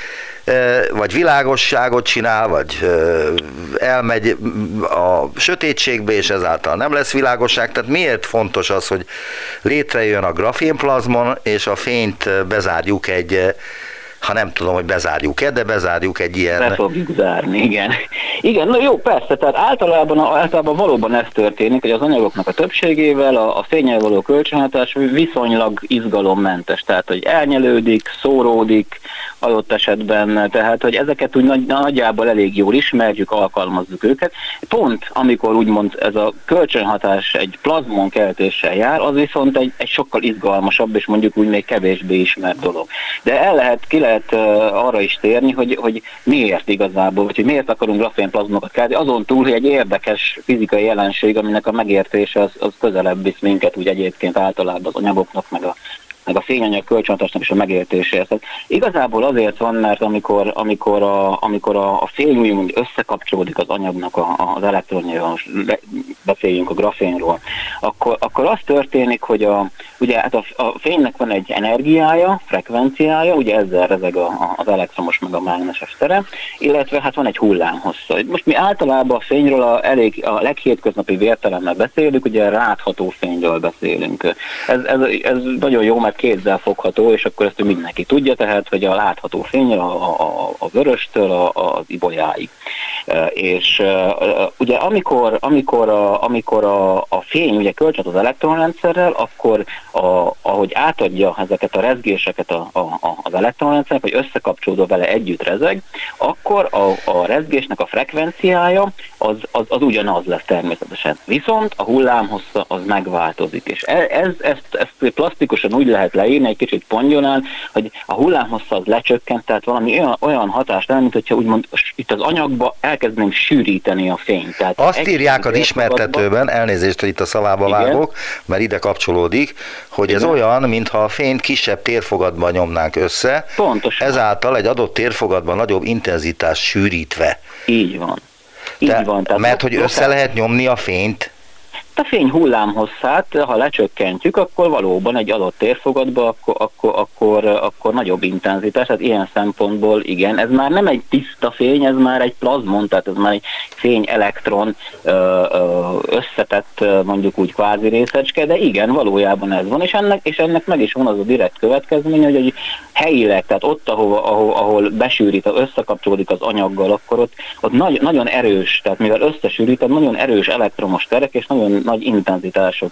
Speaker 2: vagy világosságot csinál, vagy elmegy a sötétségbe, és ezáltal nem lesz világosság. Tehát miért fontos az, hogy létrejön a grafénplazmon, és a fényt bezárjuk egy ha nem tudom, hogy bezárjuk-e, de bezárjuk egy ilyen...
Speaker 4: Be fogjuk zárni, igen. Igen, na jó, persze, tehát általában, általában valóban ez történik, hogy az anyagoknak a többségével a, a fényel való kölcsönhatás viszonylag izgalommentes, tehát hogy elnyelődik, szóródik, adott esetben, tehát hogy ezeket úgy nagy, nagyjából elég jól ismerjük, alkalmazzuk őket. Pont amikor úgymond ez a kölcsönhatás egy plazmon keltéssel jár, az viszont egy, egy sokkal izgalmasabb és mondjuk úgy még kevésbé ismert dolog. De el lehet, ki lehet arra is térni, hogy, hogy miért igazából, vagy hogy miért akarunk grafénplazmokat kelteni, azon túl, hogy egy érdekes fizikai jelenség, aminek a megértése az, az közelebb visz minket úgy egyébként általában az anyagoknak, meg a meg a fényanyag kölcsönhatásnak is a megértéséhez. Tehát igazából azért van, mert amikor, amikor, a, amikor a, a úgymond összekapcsolódik az anyagnak a, az elektronjával, beszéljünk a grafénról, akkor, akkor az történik, hogy a, ugye hát a, a fénynek van egy energiája, frekvenciája, ugye ezzel rezeg a, a, az elektromos meg a mágneses tere, illetve hát van egy hullámhossza. Most mi általában a fényről a, elég, a leghétköznapi vértelemmel beszélünk, ugye látható fényről beszélünk. Ez, ez, ez nagyon jó, mert kézzel fogható, és akkor ezt mindenki tudja, tehát, hogy a látható fény a, a, a vöröstől a, az ibolyáig. És ugye amikor, amikor, a, amikor a, a fény ugye kölcsön az elektronrendszerrel, akkor a, ahogy átadja ezeket a rezgéseket a, a, az elektronrendszernek, hogy összekapcsolódva vele együtt rezeg, akkor a, a rezgésnek a frekvenciája az, az, az ugyanaz lesz természetesen. Viszont a hullámhossza az megváltozik, és e, ez, ezt, ezt plastikusan úgy lehet leírni, egy kicsit pongyonán, hogy a hullámhossza az lecsökkent, tehát valami olyan, olyan hatást nem, mint hogyha úgymond itt az anyagba elkezdeném sűríteni a fényt.
Speaker 2: Tehát Azt írják az ismertetőben, elnézést, hogy itt a szavába Igen. vágok, mert ide kapcsolódik, hogy Igen. ez olyan, mintha a fényt kisebb térfogatban nyomnánk össze,
Speaker 4: Pontosan.
Speaker 2: ezáltal egy adott térfogatban nagyobb intenzitás sűrítve.
Speaker 4: Így van. Így van.
Speaker 2: Tehát mert hogy össze lehet nyomni a fényt
Speaker 4: a fény hullámhosszát, ha lecsökkentjük, akkor valóban egy adott térfogatba, akkor, akkor, akkor, akkor nagyobb intenzitás, tehát ilyen szempontból igen, ez már nem egy tiszta fény, ez már egy plazmon, tehát ez már egy fény-elektron összetett mondjuk úgy kvázi részecske, de igen, valójában ez van, és ennek, és ennek meg is van az a direkt következménye, hogy egy helyileg, tehát ott, ahol, ahol, ahol besűrít, összekapcsolódik az anyaggal, akkor ott, ott nagy, nagyon erős, tehát mivel összesűrít, nagyon erős elektromos terek, és nagyon nagy intenzitások,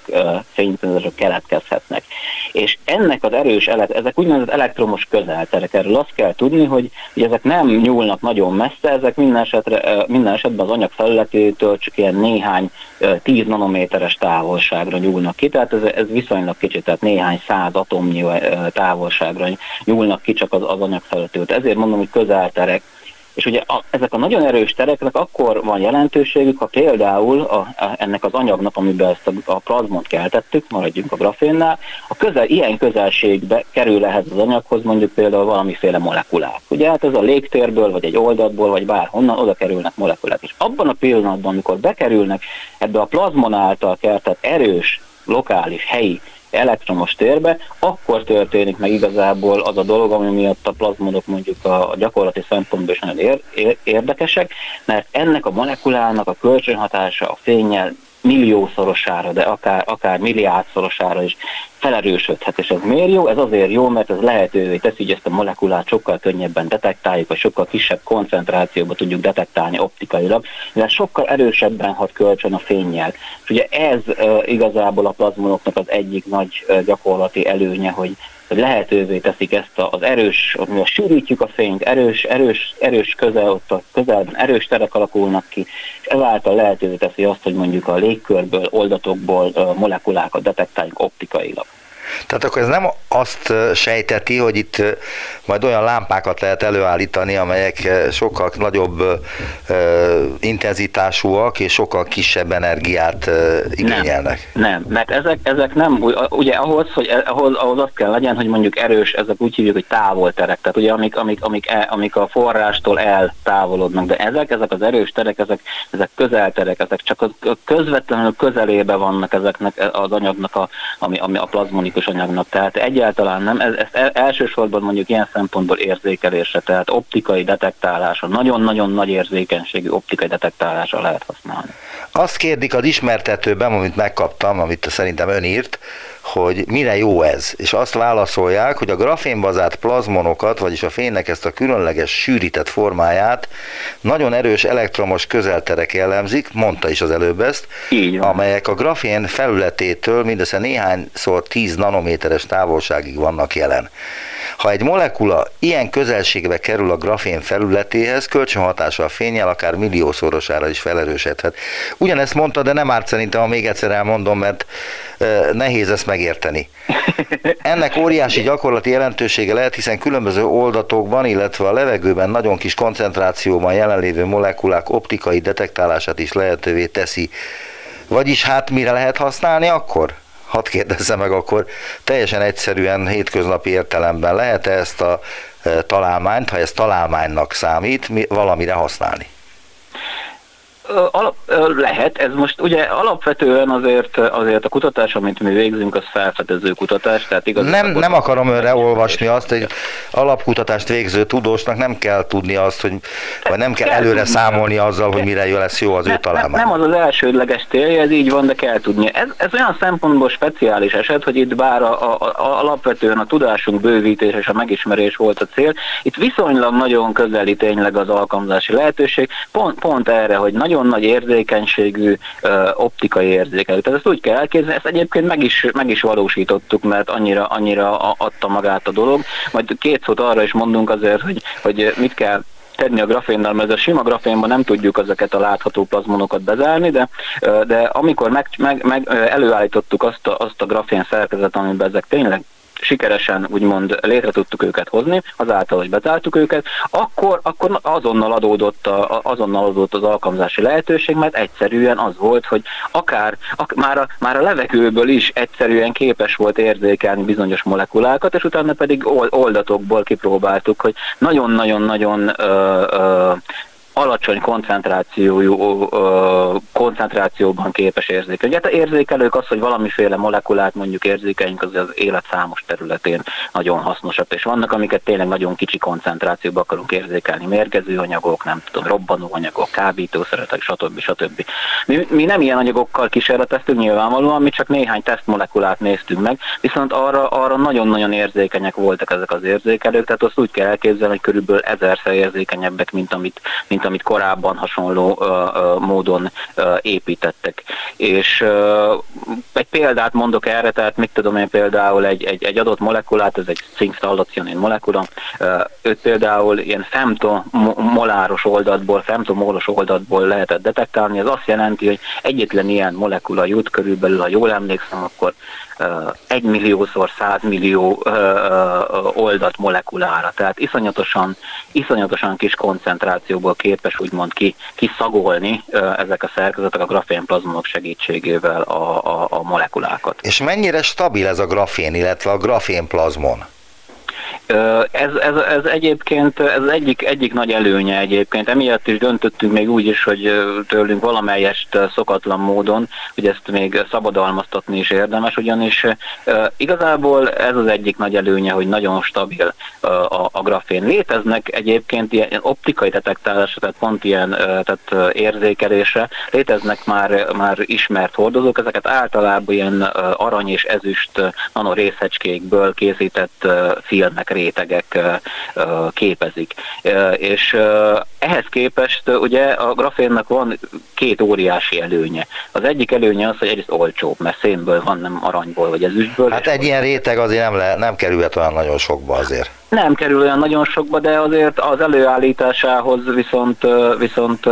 Speaker 4: fényintenzitások keletkezhetnek. És ennek az erős, ezek úgynevezett elektromos közelterek, erről azt kell tudni, hogy, hogy ezek nem nyúlnak nagyon messze, ezek minden, esetre, minden esetben az anyag felületétől csak ilyen néhány 10 nanométeres távolságra nyúlnak ki, tehát ez, ez viszonylag kicsit, tehát néhány száz atomnyi távolságra nyúlnak ki csak az, az anyag felületétől. Ezért mondom, hogy közelterek és ugye a, ezek a nagyon erős tereknek akkor van jelentőségük, ha például a, a, ennek az anyagnak, amiben ezt a, a plazmont keltettük, maradjunk a grafénnál, a közel, ilyen közelségbe kerül ehhez az anyaghoz mondjuk például valamiféle molekulák. Ugye hát ez a légtérből, vagy egy oldatból, vagy bárhonnan oda kerülnek molekulák. És abban a pillanatban, amikor bekerülnek ebbe a plazmon által keltett erős, lokális, helyi elektromos térbe, akkor történik meg igazából az a dolog, ami miatt a plazmodok mondjuk a gyakorlati szempontból is nagyon ér, ér, érdekesek, mert ennek a molekulának a kölcsönhatása a fényel milliószorosára, de akár, akár milliárdszorosára is felerősödhet. És ez miért jó? Ez azért jó, mert ez lehetővé teszi, hogy ezt a molekulát sokkal könnyebben detektáljuk, vagy sokkal kisebb koncentrációba tudjuk detektálni optikailag, mivel sokkal erősebben hat kölcsön a fényjel. És ugye ez uh, igazából a plazmonoknak az egyik nagy uh, gyakorlati előnye, hogy hogy lehetővé teszik ezt az erős, mivel sűrítjük a fényt, erős, erős, erős közel, ott a közelben erős terek alakulnak ki, és ezáltal lehetővé teszi azt, hogy mondjuk a légkörből, oldatokból molekulákat detektáljuk optikailag.
Speaker 2: Tehát akkor ez nem azt sejteti, hogy itt majd olyan lámpákat lehet előállítani, amelyek sokkal nagyobb intenzitásúak és sokkal kisebb energiát igényelnek.
Speaker 4: Nem, nem mert ezek, ezek nem, ugye ahhoz, hogy e, ahhoz, ahhoz azt kell legyen, hogy mondjuk erős, ezek úgy hívjuk, hogy távolterek, tehát ugye amik, amik, amik, el, amik a forrástól eltávolodnak, de ezek, ezek az erős terek, ezek, ezek közelterek, ezek csak a közvetlenül közelébe vannak ezeknek az anyagnak, a, ami, ami a plazmonikus anyagnak, tehát egyáltalán nem, ez, ezt elsősorban mondjuk ilyen szempontból érzékelésre, tehát optikai detektálásra, nagyon-nagyon nagy érzékenységű optikai detektálásra lehet használni.
Speaker 2: Azt kérdik az ismertetőben, amit megkaptam, amit szerintem ön írt, hogy mire jó ez, és azt válaszolják, hogy a grafénbazált plazmonokat, vagyis a fénynek ezt a különleges sűrített formáját nagyon erős elektromos közelterek jellemzik, mondta is az előbb ezt, amelyek a grafén felületétől mindössze néhányszor 10 nanométeres távolságig vannak jelen. Ha egy molekula ilyen közelségbe kerül a grafén felületéhez, kölcsönhatása a fényel akár milliószorosára is felerősödhet. Ugyanezt mondta, de nem árt szerintem, ha még egyszer elmondom, mert nehéz ezt megérteni. Ennek óriási gyakorlati jelentősége lehet, hiszen különböző oldatokban, illetve a levegőben nagyon kis koncentrációban jelenlévő molekulák optikai detektálását is lehetővé teszi. Vagyis hát mire lehet használni akkor? Hadd kérdezze meg akkor teljesen egyszerűen hétköznapi értelemben lehet-e ezt a találmányt, ha ez találmánynak számít, valamire használni?
Speaker 4: Alap, lehet, ez most ugye alapvetően azért, azért a kutatás, amit mi végzünk, az felfedező kutatás, tehát
Speaker 5: igazából... Nem, nem akarom önre olvasni azt, hogy alapkutatást végző tudósnak nem kell tudni azt, hogy vagy nem kell, kell előre tudni. számolni azzal, hogy mire lesz jó az ne, ő találmány.
Speaker 4: Nem, nem az az elsődleges célja, ez így van, de kell tudni. Ez, ez olyan szempontból speciális eset, hogy itt bár a, a, a, alapvetően a tudásunk bővítés és a megismerés volt a cél, itt viszonylag nagyon közeli tényleg az alkalmazási lehetőség, pont, pont erre, hogy nagyon nagy érzékenységű optikai érzékelő. Tehát ezt úgy kell elképzelni, ezt egyébként meg is, meg is valósítottuk, mert annyira, annyira adta magát a dolog. Majd két szót arra is mondunk azért, hogy, hogy mit kell tenni a grafénnal, mert a sima grafénban nem tudjuk ezeket a látható plazmonokat bezárni, de, de amikor meg, meg, meg előállítottuk azt a, azt a grafén szerkezet, amiben ezek tényleg sikeresen úgymond létre tudtuk őket hozni, azáltal, hogy bezártuk őket, akkor, akkor azonnal, adódott a, azonnal adódott az alkalmazási lehetőség, mert egyszerűen az volt, hogy akár ak, már, a, már a levegőből is egyszerűen képes volt érzékelni bizonyos molekulákat, és utána pedig oldatokból kipróbáltuk, hogy nagyon-nagyon-nagyon alacsony koncentrációjú koncentrációban képes érzékelni. Ugye érzékelők az, hogy valamiféle molekulát mondjuk érzékeljünk, az az élet számos területén nagyon hasznosak, és vannak, amiket tényleg nagyon kicsi koncentrációban akarunk érzékelni, mérgező anyagok, nem tudom, robbanó anyagok, kábítószeretek, stb. stb. Mi, mi nem ilyen anyagokkal kísérleteztünk nyilvánvalóan, mi csak néhány tesztmolekulát néztünk meg, viszont arra, arra nagyon-nagyon érzékenyek voltak ezek az érzékelők, tehát azt úgy kell elképzelni, hogy körülbelül ezerszer érzékenyebbek, mint amit, mint amit korábban hasonló módon építettek. És egy példát mondok erre, tehát mit tudom én például egy, egy, egy adott molekulát, ez egy cinkstallacionin molekula, őt például ilyen femtomoláros oldatból, femtomolos oldatból lehetett detektálni, ez azt jelenti, hogy egyetlen ilyen molekula jut körülbelül, ha jól emlékszem, akkor egy milliószor 100 millió oldat molekulára. Tehát iszonyatosan, iszonyatosan kis koncentrációból képes úgymond ki, kiszagolni ezek a szerkezetek a grafénplazmonok segítségével a, a, a molekulákat.
Speaker 5: És mennyire stabil ez a grafén, illetve a grafénplazmon?
Speaker 4: Ez, ez, ez egyébként ez egyik, egyik nagy előnye egyébként. Emiatt is döntöttünk még úgy is, hogy tőlünk valamelyest szokatlan módon, hogy ezt még szabadalmaztatni is érdemes, ugyanis igazából ez az egyik nagy előnye, hogy nagyon stabil a, a grafén. Léteznek egyébként ilyen optikai detektálásra, tehát pont ilyen tehát érzékelésre, léteznek már, már ismert hordozók, ezeket általában ilyen arany és ezüst nanorészecskékből készített filmek rétegek képezik. És ehhez képest ugye a grafénnak van két óriási előnye. Az egyik előnye az, hogy egyrészt olcsóbb, mert szénből van, nem aranyból vagy ezüstből.
Speaker 5: Hát egy ilyen réteg azért nem, le, nem kerülhet olyan nagyon sokba azért.
Speaker 4: Nem kerül olyan nagyon sokba, de azért az előállításához viszont, viszont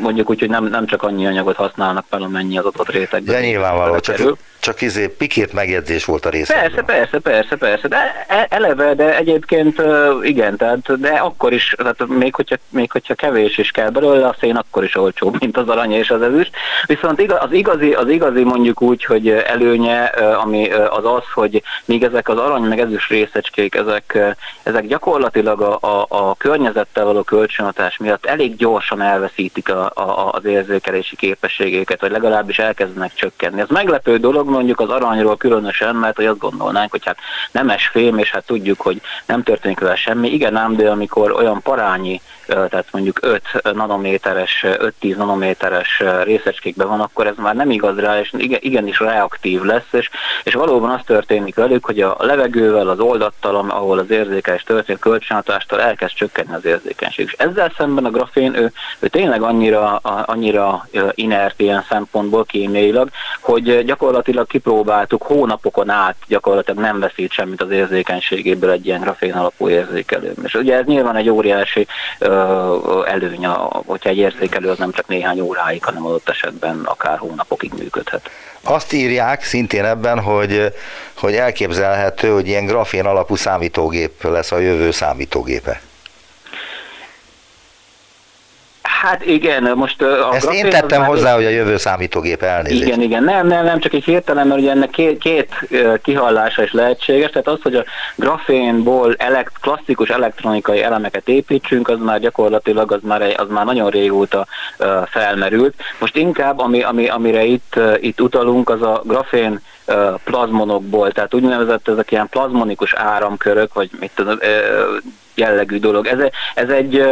Speaker 4: mondjuk úgy, hogy nem, nem csak annyi anyagot használnak fel, amennyi az adott rétegben.
Speaker 5: De nyilvánvaló, csak, csak izé pikét megjegyzés volt a része.
Speaker 4: Persze, persze, persze, persze, de e, eleve, de egyébként igen, tehát, de akkor is, tehát még hogyha, még hogyha kevés is kell belőle, a szén akkor is olcsóbb, mint az arany és az ezüst. Viszont az igazi, az igazi mondjuk úgy, hogy előnye, ami az az, hogy még ezek az arany meg ezüst részecskék, ezek, ezek gyakorlatilag a, a, a környezettel való kölcsönhatás miatt elég gyorsan elveszítik a, a, az érzékelési képességéket, vagy legalábbis elkezdenek csökkenni. Ez meglepő dolog, mondjuk az aranyról különösen, mert hogy azt gondolnánk, hogy hát nemes fém, és hát tudjuk, hogy nem történik vele semmi. Igen ám, de amikor olyan parányi, tehát mondjuk 5 nanométeres, 5-10 nanométeres részecskékben van, akkor ez már nem igaz rá, és igenis reaktív lesz, és, és valóban az történik velük, hogy a levegővel, az oldattal, ahol az érzékelés történik, kölcsönhatástól elkezd csökkenni az érzékenység. És ezzel szemben a grafén, ő, ő tényleg annyira, annyira inert ilyen szempontból kémiailag, hogy gyakorlatilag kipróbáltuk hónapokon át, gyakorlatilag nem veszít semmit az érzékenységéből egy ilyen grafén alapú érzékelő. És ugye ez nyilván egy óriási ö, előny, hogyha egy érzékelő az nem csak néhány óráig, hanem adott esetben akár hónapokig működhet.
Speaker 5: Azt írják szintén ebben, hogy, hogy elképzelhető, hogy ilyen grafén alapú számítógép lesz a jövő számítógépe.
Speaker 4: Hát igen, most a
Speaker 5: Ezt én tettem hozzá, hogy a jövő számítógép elnézést.
Speaker 4: Igen, igen, nem, nem, nem, csak egy hirtelen, mert ugye ennek két, két kihallása is lehetséges, tehát az, hogy a grafénból elekt, klasszikus elektronikai elemeket építsünk, az már gyakorlatilag az már, az már nagyon régóta felmerült. Most inkább, ami, ami, amire itt, itt utalunk, az a grafén plazmonokból, tehát úgynevezett ezek ilyen plazmonikus áramkörök, vagy mit tudom, jellegű dolog. Ez, ez egy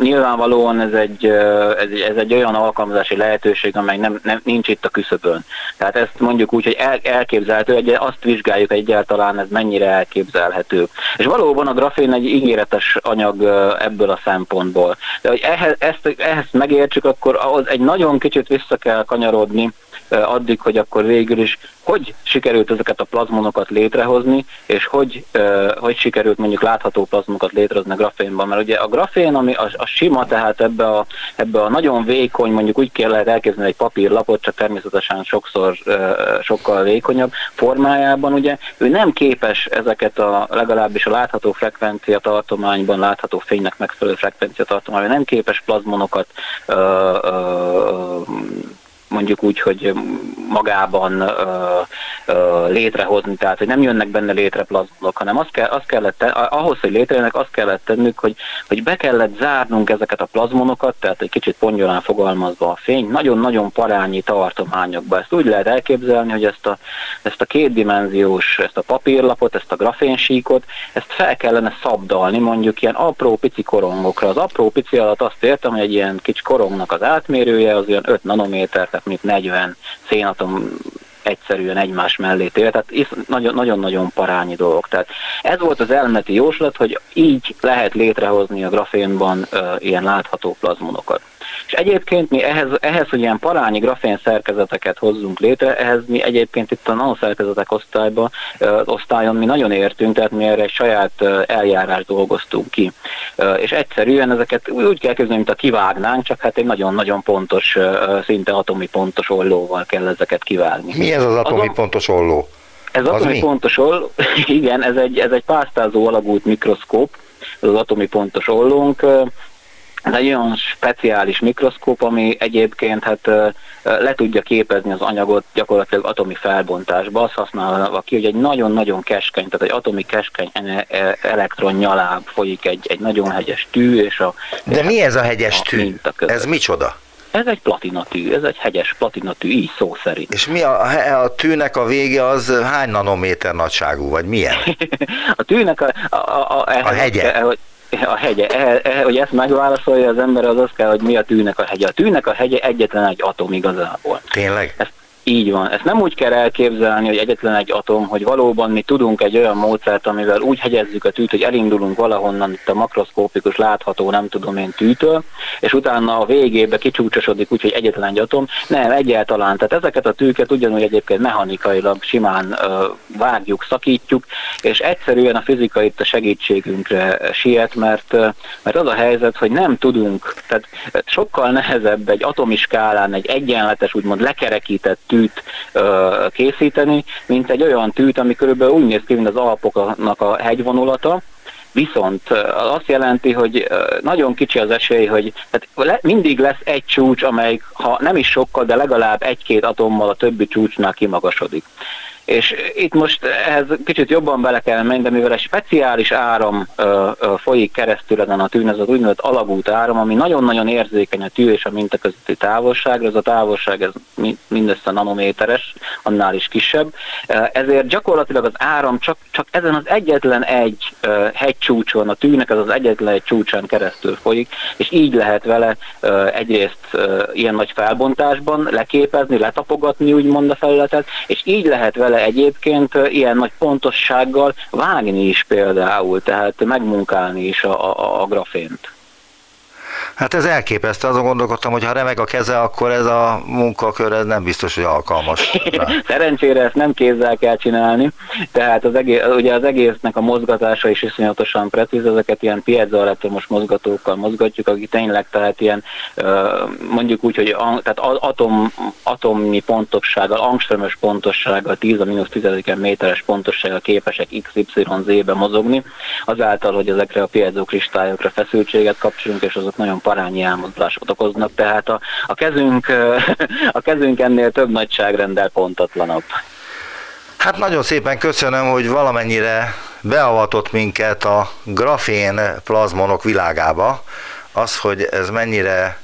Speaker 4: nyilvánvalóan ez egy, ez, egy, ez egy olyan alkalmazási lehetőség, amely nem, nem, nincs itt a küszöbön. Tehát ezt mondjuk úgy, hogy el, elképzelhető, egy, azt vizsgáljuk egyáltalán, ez mennyire elképzelhető. És valóban a grafén egy ígéretes anyag ebből a szempontból. De hogy ehhez, ezt, ehhez megértsük, akkor ahhoz egy nagyon kicsit vissza kell kanyarodni, addig, hogy akkor végül is hogy sikerült ezeket a plazmonokat létrehozni, és hogy, hogy sikerült mondjuk látható plazmonokat létrehozni a grafénban. Mert ugye a grafén, ami a, a sima, tehát ebbe a, ebbe a nagyon vékony, mondjuk úgy kell lehet elképzelni egy papírlapot, csak természetesen sokszor sokkal vékonyabb formájában, ugye ő nem képes ezeket a legalábbis a látható frekvencia tartományban, látható fénynek megfelelő frekvencia tartományban, nem képes plazmonokat ö, ö, mondjuk úgy, hogy magában létrehozni, tehát hogy nem jönnek benne létre plazmonok, hanem azt, kell, azt kellett, ahhoz, hogy létrejönnek, azt kellett tennünk, hogy, hogy be kellett zárnunk ezeket a plazmonokat, tehát egy kicsit pongyolán fogalmazva a fény, nagyon-nagyon parányi tartományokba. Ezt úgy lehet elképzelni, hogy ezt a, ezt a kétdimenziós, ezt a papírlapot, ezt a grafénsíkot, ezt fel kellene szabdalni mondjuk ilyen apró pici korongokra. Az apró pici alatt azt értem, hogy egy ilyen kicsi korongnak az átmérője az olyan 5 nanométer, tehát mint 40 szénatom egyszerűen egymás mellé tér, tehát nagyon-nagyon parányi dolog. Tehát ez volt az elméleti jóslat, hogy így lehet létrehozni a grafénban uh, ilyen látható plazmonokat. És egyébként mi ehhez, ehhez, hogy ilyen parányi grafén szerkezeteket hozzunk létre, ehhez mi egyébként itt a nanoszerkezetek osztályban, osztályon mi nagyon értünk, tehát mi erre egy saját eljárást dolgoztunk ki. És egyszerűen ezeket úgy kell képzelni, mint a kivágnánk, csak hát egy nagyon-nagyon pontos, szinte atomi pontos ollóval kell ezeket kivágni.
Speaker 5: Mi ez az atomi az pontos olló?
Speaker 4: Ez az atomi mi? pontos olló, igen, ez egy, ez egy pásztázó alagút mikroszkóp, az atomi pontos ollónk, ez egy olyan speciális mikroszkóp, ami egyébként hát le tudja képezni az anyagot gyakorlatilag atomi felbontásba, azt használva ki, hogy egy nagyon-nagyon keskeny, tehát egy atomi keskeny e, elektron nyaláb folyik egy, egy nagyon hegyes tű, és a...
Speaker 5: De mi ez a hegyes a tű? Ez micsoda?
Speaker 4: Ez egy platinatű, ez egy hegyes platinatű, így szó szerint.
Speaker 5: És mi a, a tűnek a vége az hány nanométer nagyságú, vagy milyen?
Speaker 4: a tűnek a... A, a,
Speaker 5: a, a hegye.
Speaker 4: Hogy, a hegye. E, e, hogy ezt megválaszolja az ember, az az kell, hogy mi a tűnek a hegye. A tűnek a hegye egyetlen egy atom igazából.
Speaker 5: Tényleg?
Speaker 4: Ezt így van. Ezt nem úgy kell elképzelni, hogy egyetlen egy atom, hogy valóban mi tudunk egy olyan módszert, amivel úgy hegyezzük a tűt, hogy elindulunk valahonnan itt a makroszkópikus látható, nem tudom én tűtől, és utána a végébe kicsúcsosodik úgy, hogy egyetlen egy atom. Nem, egyáltalán. Tehát ezeket a tűket ugyanúgy egyébként mechanikailag simán ö, vágjuk, szakítjuk, és egyszerűen a fizika itt a segítségünkre siet, mert, mert az a helyzet, hogy nem tudunk, tehát sokkal nehezebb egy atomiskálán egy egyenletes, úgymond lekerekített tűt ö, készíteni, mint egy olyan tűt, ami körülbelül úgy néz ki, mint az Alpoknak a hegyvonulata, Viszont azt jelenti, hogy nagyon kicsi az esély, hogy tehát mindig lesz egy csúcs, amelyik, ha nem is sokkal, de legalább egy-két atommal a többi csúcsnál kimagasodik. És itt most ehhez kicsit jobban bele kell menni, de mivel egy speciális áram ö, ö, folyik keresztül ezen a tűn, ez az úgynevezett alagút áram, ami nagyon-nagyon érzékeny a tű és a minta közötti távolságra, ez a távolság ez mindössze nanométeres, annál is kisebb. Ezért gyakorlatilag az áram csak, csak ezen az egyetlen egy ö, hegycsúcson, a tűnek ez az egyetlen egy csúcsán keresztül folyik, és így lehet vele egyrészt ilyen nagy felbontásban leképezni, letapogatni úgymond a felületet, és így lehet vele vele egyébként ilyen nagy pontossággal vágni is például, tehát megmunkálni is a, a, a grafént.
Speaker 5: Hát ez elképesztő, azon gondolkodtam, hogy ha remek a keze, akkor ez a munkakör ez nem biztos, hogy alkalmas.
Speaker 4: Szerencsére ezt nem kézzel kell csinálni, tehát az egész, ugye az egésznek a mozgatása is iszonyatosan precíz, ezeket ilyen piezoelektromos mozgatókkal mozgatjuk, akik tényleg tehát ilyen mondjuk úgy, hogy tehát atom, atomi pontossággal, angströmös pontossággal, 10 a mínusz 10 méteres pontossággal képesek XYZ-be mozogni, azáltal, hogy ezekre a piezokristályokra feszültséget kapcsolunk, és azok nagyon parányi elmozdulásokat okoznak, tehát a, a, kezünk, a kezünk ennél több nagyságrendel pontatlanabb.
Speaker 2: Hát nagyon szépen köszönöm, hogy valamennyire beavatott minket a grafén plazmonok világába. Az, hogy ez mennyire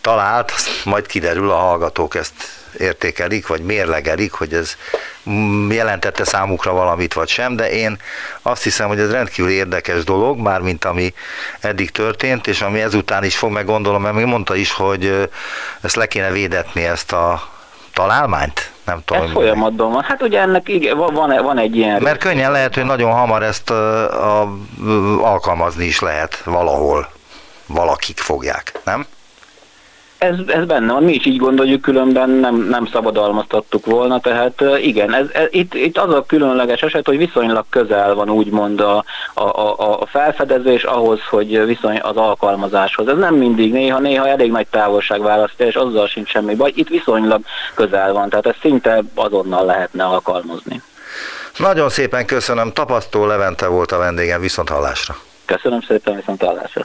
Speaker 2: talált, majd kiderül, a hallgatók ezt értékelik, vagy mérlegelik, hogy ez jelentette számukra valamit, vagy sem, de én azt hiszem, hogy ez rendkívül érdekes dolog, mármint ami eddig történt, és ami ezután is fog, meg gondolom, mert még mondta is, hogy ezt le kéne védetni, ezt a találmányt?
Speaker 4: Nem tudom. Ez folyamatban van. Hát ugye ennek igen, van, van egy ilyen...
Speaker 2: Mert könnyen lehet, hogy nagyon hamar ezt a, a, alkalmazni is lehet valahol. Valakik fogják, nem?
Speaker 4: Ez, ez benne van, mi is így gondoljuk, különben nem, nem szabadalmaztattuk volna, tehát igen, ez, ez, itt, itt az a különleges eset, hogy viszonylag közel van úgymond a, a, a, a felfedezés ahhoz, hogy viszony az alkalmazáshoz. Ez nem mindig, néha, néha elég nagy távolság választja, és azzal sincs semmi baj, itt viszonylag közel van, tehát ez szinte azonnal lehetne alkalmazni.
Speaker 2: Nagyon szépen köszönöm, Tapasztó Levente volt a vendégem, viszont hallásra.
Speaker 4: Köszönöm szépen, viszont hallásra.